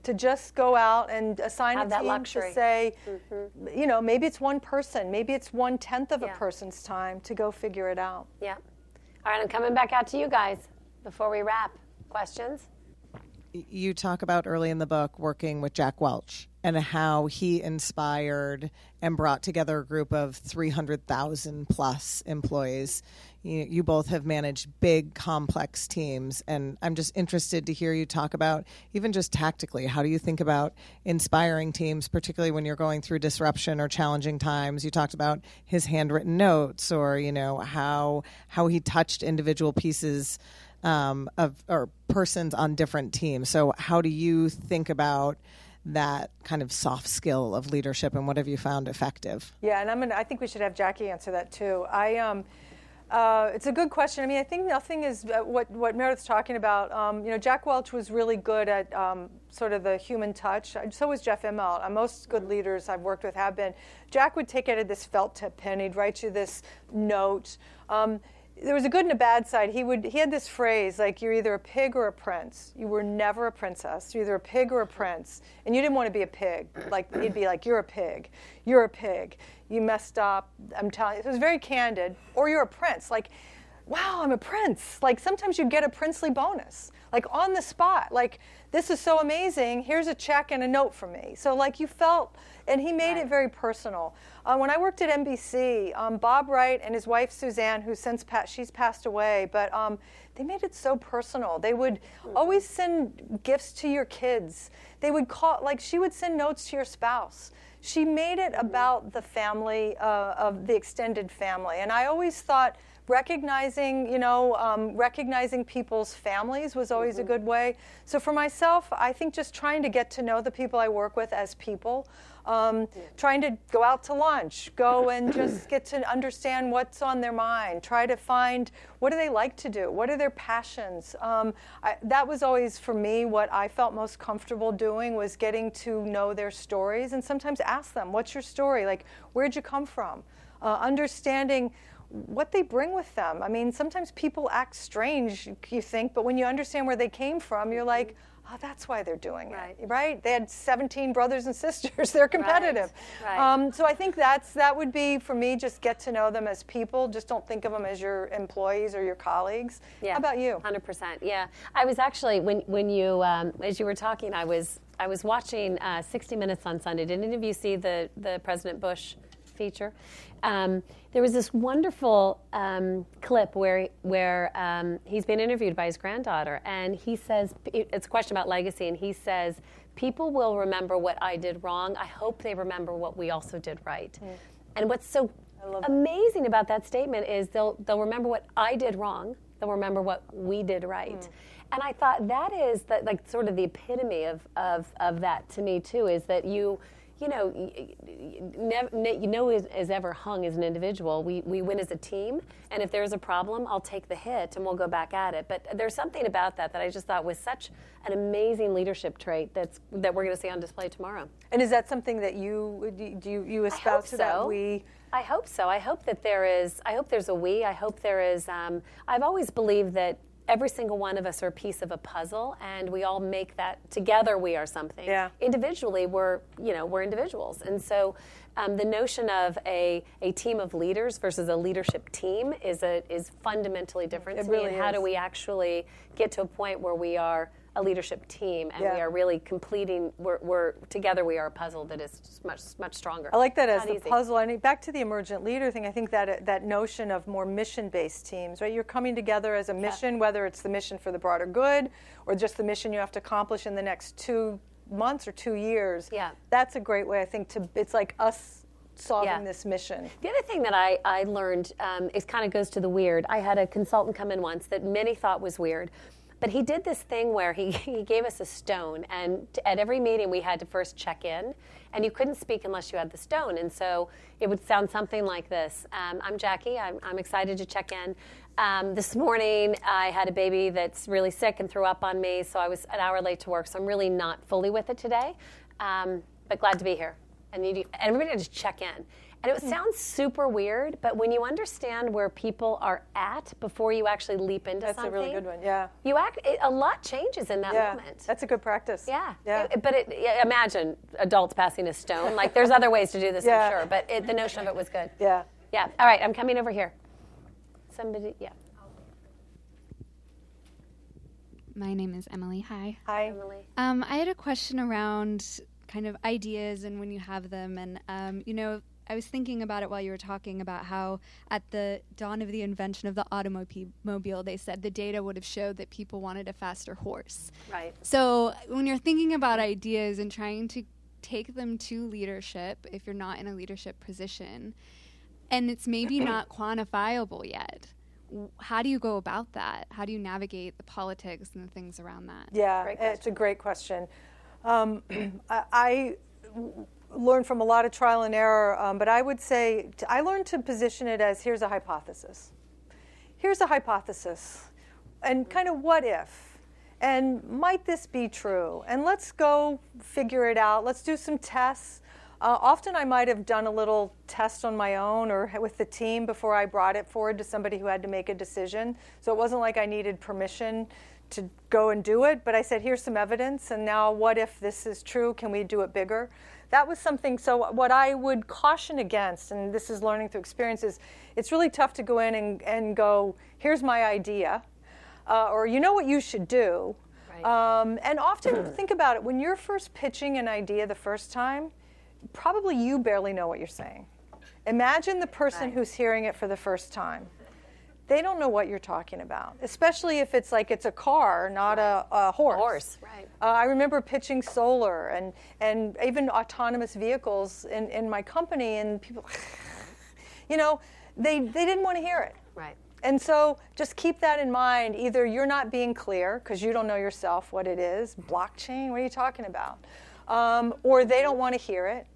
To just go out and assign Have a that team luxury. Mm-hmm. to say, you know, maybe it's one person, maybe it's one tenth of Yeah. a person's time to go figure it out. Yeah. All right, I'm coming back out to you guys before we wrap. Questions? you talk about early in the book working with Jack Welch and how he inspired and brought together a group of 300,000 plus employees. You, you both have managed big, complex teams, and I'm just interested to hear you talk about, even just tactically, how do you think about inspiring teams, particularly when you're going through disruption or challenging times? You talked about his handwritten notes, or you know how how he touched individual pieces um, of or persons on different teams. So, how do you think about that kind of soft skill of leadership, and what have you found effective? Yeah, and I'm gonna, I think we should have Jackie answer that too. I um, uh, it's a good question. I mean, I think nothing is uh, what what Meredith's talking about. Um, you know, Jack Welch was really good at um, sort of the human touch. So was Jeff Immelt. Uh, most good leaders I've worked with have been. Jack would take out of this felt tip pen. He'd write you this note. Um, there was a good and a bad side. He would he had this phrase like you're either a pig or a prince. You were never a princess. You're either a pig or a prince, and you didn't want to be a pig. Like he'd be like you're a pig, you're a pig. You messed up. I'm telling you. It was very candid. Or you're a prince. Like, wow, I'm a prince. Like sometimes you get a princely bonus. Like on the spot. Like this is so amazing. Here's a check and a note for me. So like you felt, and he made it very personal. Uh, when I worked at NBC, um, Bob Wright and his wife Suzanne, who's since passed, she's passed away, but um, they made it so personal. They would always send gifts to your kids. They would call, like she would send notes to your spouse. She made it about the family uh, of the extended family, and I always thought recognizing, you know, um, recognizing people's families was always a good way. So for myself, I think just trying to get to know the people I work with as people, um, trying to go out to lunch, go and just get to understand what's on their mind, try to find what do they like to do, what are their passions. Um, I, that was always for me what I felt most comfortable doing was getting to know their stories and sometimes ask them, what's your story? Like, where'd you come from? Uh, understanding what they bring with them. I mean, sometimes people act strange, you think, but when you understand where they came from, you're like, oh, that's why they're doing Right. it, right? They had 17 brothers and sisters. [laughs] they're competitive. right. Um, so I think that's that would be for me. Just get to know them as people. Just don't think of them as your employees or your colleagues. Yeah. How about you? Hundred percent. Yeah, I was actually when when you um, as you were talking, I was I was watching uh, 60 Minutes on Sunday. Did any of you see the the President Bush feature? Um, there was this wonderful um, clip where where um, he's being interviewed by his granddaughter, and he says it's a question about legacy, and he says. People will remember what I did wrong. I hope they remember what we also did right. And what's so amazing about that statement is they'll they'll remember what I did wrong. They'll remember what we did right. And I thought that is that like sort of the epitome of, of, of that to me too is that you you know y- ne- you know is, is ever hung as an individual we, we win as a team and if there's a problem I'll take the hit and we'll go back at it but there's something about that that I just thought was such an amazing leadership trait that's that we're going to see on display tomorrow And is that something that you do? You, you espouse to that so. we? I hope so. I hope that there is. I hope there's a we. I hope there is. Um, I've always believed that every single one of us are a piece of a puzzle, and we all make that together. We are something. Yeah. Individually, we're you know we're individuals, and so um, the notion of a a team of leaders versus a leadership team is a is fundamentally different It to me. really And how do we actually get to a point where we are a leadership team and we are really completing? We're, we're together. We are a puzzle that is much much stronger. I like that as the easy. puzzle. And back to the emergent leader thing, I think that that notion of more mission-based teams, right? You're coming together as a mission, whether it's the mission for the broader good or just the mission you have to accomplish in the next two months or two years. Yeah. that's a great way. I think to it's like us solving Yeah. this mission. The other thing that I, I learned um, is kind of goes to the weird. I had a consultant come in once that many thought was weird, but he did this thing where he, [laughs] he gave us a stone, and at every meeting we had to first check in, and you couldn't speak unless you had the stone. And so it would sound something like this um, I'm Jackie, I'm, I'm excited to check in. Um, this morning I had a baby that's really sick and threw up on me, so I was an hour late to work, so I'm really not fully with it today, um, but glad to be here. And, you, and everybody had to check in. And it sounds super weird, but when you understand where people are at before you actually leap into something. That's a really good one. Yeah. you act. It, a lot changes in that Yeah. moment. That's a good practice. yeah. Yeah. It- but it, yeah, imagine adults passing a stone. Like there's other ways to do this, Yeah. I'm sure. But it, the notion of it was good. yeah. Yeah. All right. I'm coming over here. Somebody. Yeah. My name is Emily. Hi. Hi. Emily. Um, I had a question around kind of ideas and when you have them. And, um, you know, I was thinking about it while you were talking about how at the dawn of the invention of the automobile, they said the data would have showed that people wanted a faster horse. Right. So when you're thinking about ideas and trying to take them to leadership, if you're not in a leadership position, and it's maybe [clears throat] not quantifiable yet, how do you go about that? How do you navigate the politics and the things around that? Yeah, Great it's a great question. Um, [clears throat] I, I learned from a lot of trial and error, um, but I would say t- I learned to position it as here's a hypothesis. Here's a hypothesis, and kind of what if, and might this be true? And let's go figure it out. Let's do some tests. Uh, often I might have done a little test on my own or with the team before I brought it forward to somebody who had to make a decision. So it wasn't like I needed permission to go and do it, but I said, here's some evidence, and now what if this is true? Can we do it bigger? That was something, so what I would caution against, and this is learning through experience, is it's really tough to go in and, and go, here's my idea, uh, or you know what you should do. Right. Um, and often think about it when you're first pitching an idea the first time, probably you barely know what you're saying. Imagine the person Right. who's hearing it for the first time. They don't know what you're talking about, especially if it's like it's a car, not a, a horse. Horse, right. Uh, I remember pitching solar and, and even autonomous vehicles in, in my company, and people, [laughs] you know, they, they didn't want to hear it. Right. And so just keep that in mind. Either you're not being clear because you don't know yourself what it is. Blockchain, what are you talking about? Um, or they don't want to hear it.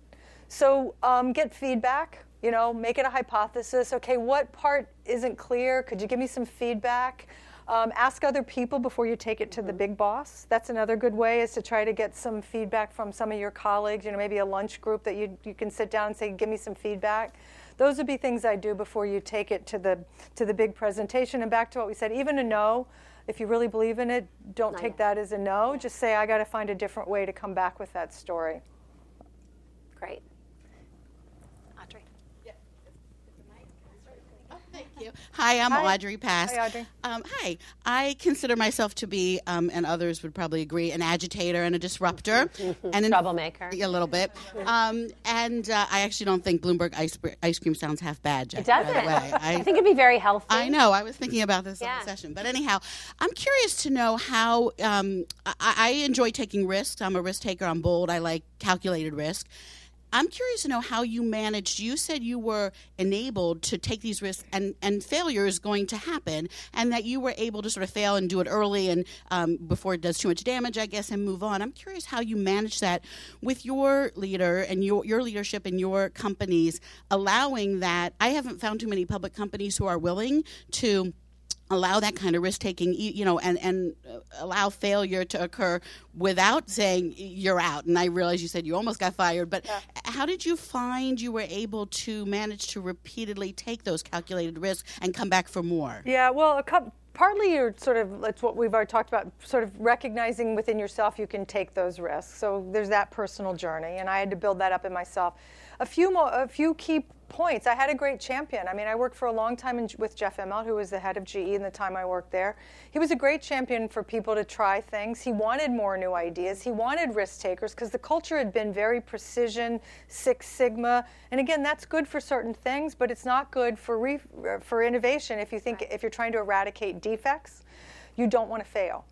So um, get feedback. You know, make it a hypothesis. Okay, what part isn't clear? Could you give me some feedback? Um, ask other people before you take it to the big boss. That's another good way is to try to get some feedback from some of your colleagues. You know, maybe a lunch group that you you can sit down and say, "Give me some feedback." Those would be things I do before you take it to the to the big presentation. And back to what we said, even a no, if you really believe in it, don't take that as a no. Just say, "I got to find a different way to come back with that story." Great. Audrey. Thank you. Hi, I'm Hi. Audrey Pass. Hi, Audrey. Um, hi. I consider myself to be, um, and others would probably agree, an agitator and a disruptor, [laughs] and in- Troublemaker. a little bit. Um, and uh, I actually don't think Bloomberg ice, ice cream sounds half bad. Jackie, It doesn't. By the way. [laughs] I think it'd be very healthy. I know. I was thinking about this Yeah. session, but anyhow, I'm curious to know how. Um, I, I enjoy taking risks. I'm a risk taker. I'm bold. I like calculated risk. I'm curious to know how you managed. You said you were enabled to take these risks, and and failure is going to happen, and that you were able to sort of fail and do it early and um, before it does too much damage, I guess, and move on. I'm curious how you manage that with your leader and your your leadership and your companies, allowing that. I haven't found too many public companies who are willing to allow that kind of risk taking you know and and uh, allow failure to occur without saying you're out and i realize you said you almost got fired but how did you find you were able to manage to repeatedly take those calculated risks and come back for more Yeah, well, a couple, partly you're sort of that's what we've already talked about. Sort of recognizing within yourself you can take those risks. So there's that personal journey, and I had to build that up in myself. A few more, a few key points. I had a great champion. I mean, I worked for a long time in, with Jeff Immelt, who was the head of GE in the time I worked there. He was a great champion for people to try things. He wanted more new ideas. He wanted risk takers because the culture had been very precision, Six Sigma, and again, that's good for certain things, but it's not good for re, for innovation. If you think if you're trying to eradicate defects, you don't want to fail.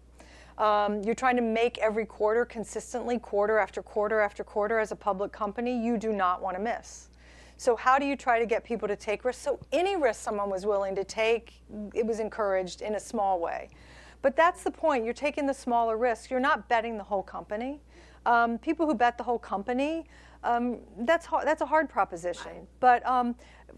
Um, you're trying to make every quarter consistently, quarter after quarter after quarter, as a public company. You do not want to miss. So, how do you try to get people to take risks? So, any risk someone was willing to take, it was encouraged in a small way. But that's the point. You're taking the smaller risk. You're not betting the whole company. Um, people who bet the whole company, um, that's that's a hard proposition. But um,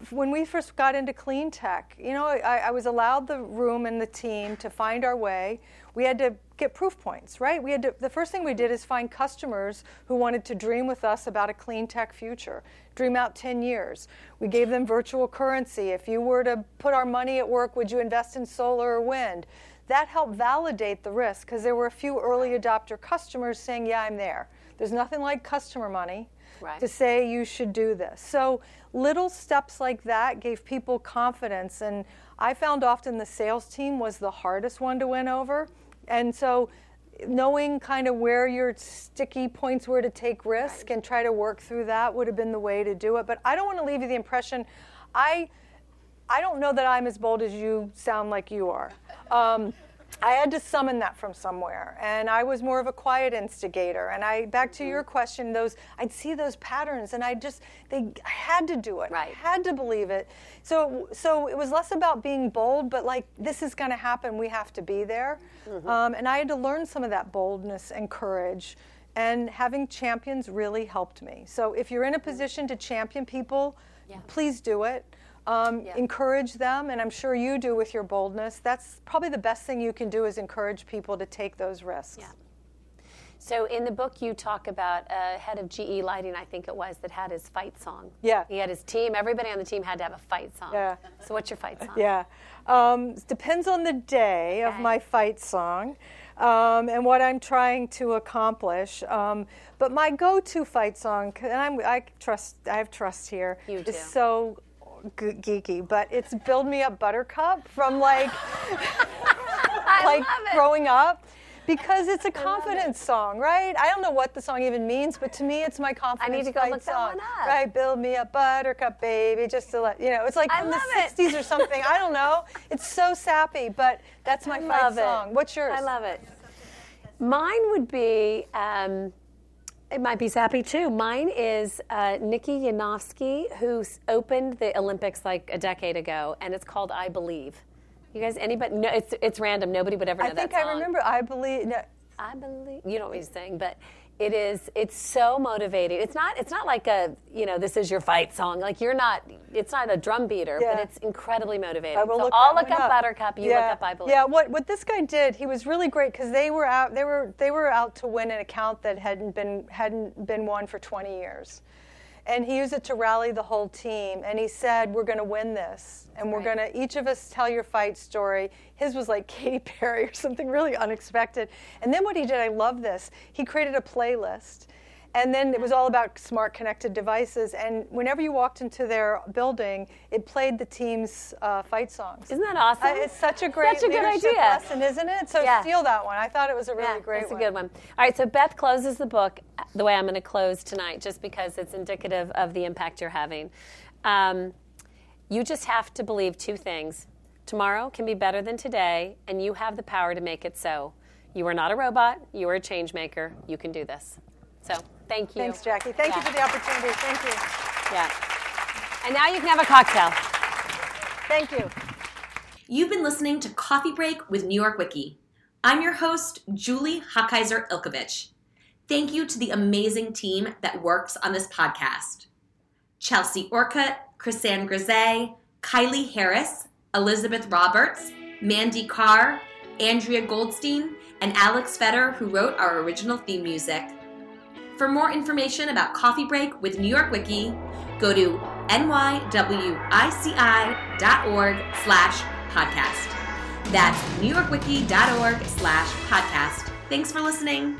when we first got into clean tech, you know, I, I, was allowed the room and the team to find our way. We had to get proof points, right? We had to, the first thing we did is find customers who wanted to dream with us about a clean tech future, dream out 10 years. We gave them virtual currency. If you were to put our money at work, would you invest in solar or wind? That helped validate the risk because there were a few early adopter customers saying, Yeah, I'm there. There's nothing like customer money right. to say you should do this. So little steps like that gave people confidence. And I found often the sales team was the hardest one to win over. And so knowing kind of where your sticky points were to take risk and try to work through that would have been the way to do it. But I don't want to leave you the impression I I don't know that I'm as bold as you sound like you are. Um, I had to summon that from somewhere, and I was more of a quiet instigator. And I, back to your question, those I'd see those patterns, and I just they I had to do it. Right. I had to believe it. So so it was less about being bold, but like this is going to happen. We have to be there. Mm-hmm. Um, and I had to learn some of that boldness and courage. And having champions really helped me. So if you're in a position to champion people, yeah. please do it. Um, yeah. Encourage them, and I'm sure you do with your boldness. That's probably the best thing you can do is encourage people to take those risks. Yeah. So in the book, you talk about a head of GE Lighting, I think it was, that had his fight song. Yeah. He had his team. Everybody on the team had to have a fight song. Yeah. So what's your fight song? Yeah. Um, depends on the day okay. of my fight song. Um, and what I'm trying to accomplish. Um, but my go-to fight song, and I'm, I trust, I have trust here, you here, is so geeky, but it's "Build Me Up, Buttercup" from like [laughs] like growing up because it's a confidence song, right? I don't know what the song even means, but to me, it's my confidence. I need to go look song, that one up. Right, build me a buttercup, baby, just to let you know. It's like I from the it. '60s or something. I don't know. It's so sappy, but that's my I fight song. What's yours? I love it. Mine would be. Um, it might be sappy too. Mine is uh, Nikki Yanofsky, who opened the Olympics like a decade ago, and it's called "I Believe." You guys, anybody? No, it's it's random. Nobody would ever know I think that song. I remember. I believe. No. I believe. You know what he's saying, but it is it's so motivating. It's not it's not like a you know this is your fight song. Like you're not it's not a drum beater yeah. but it's incredibly motivating. I will so look i'll look up, up. Buttercup you yeah. look up i believe. Yeah what what this guy did he was really great because they were out they were they were out to win an account that hadn't been hadn't been won for 20 years and he used it to rally the whole team. And he said we're going to win this and we're right. going to each of us tell your fight story. His was like [laughs] katy perry or something really unexpected. And then what he did i love this he created a playlist and then it was all about smart connected devices. And whenever you walked into their building, it played the team's uh, fight songs. Isn't that awesome? Uh, it's such a great such a good idea. lesson, isn't it? So yeah. steal that one. I thought it was a really yeah, great one. a good one. All right, so Beth closes the book the way I'm going to close tonight, just because it's indicative of the impact you're having. Um, you just have to believe two things. Tomorrow can be better than today, and you have the power to make it so. You are not a robot. You are a change maker. You can do this. So thank you. Thanks, Jackie. Thank yeah. you for the opportunity. Thank you. Yeah. And now you can have a cocktail. Thank you. You've been listening to Coffee Break with New York Wiki. I'm your host, Julie Hochheiser Ilkovich. Thank you to the amazing team that works on this podcast Chelsea Orcutt, Chrisanne Grise, Kylie Harris, Elizabeth Roberts, Mandy Carr, Andrea Goldstein, and Alex Fetter, who wrote our original theme music. For more information about Coffee Break with New York Wiki, go to nywici.org slash podcast. That's newyorkwiki.org slash podcast. Thanks for listening.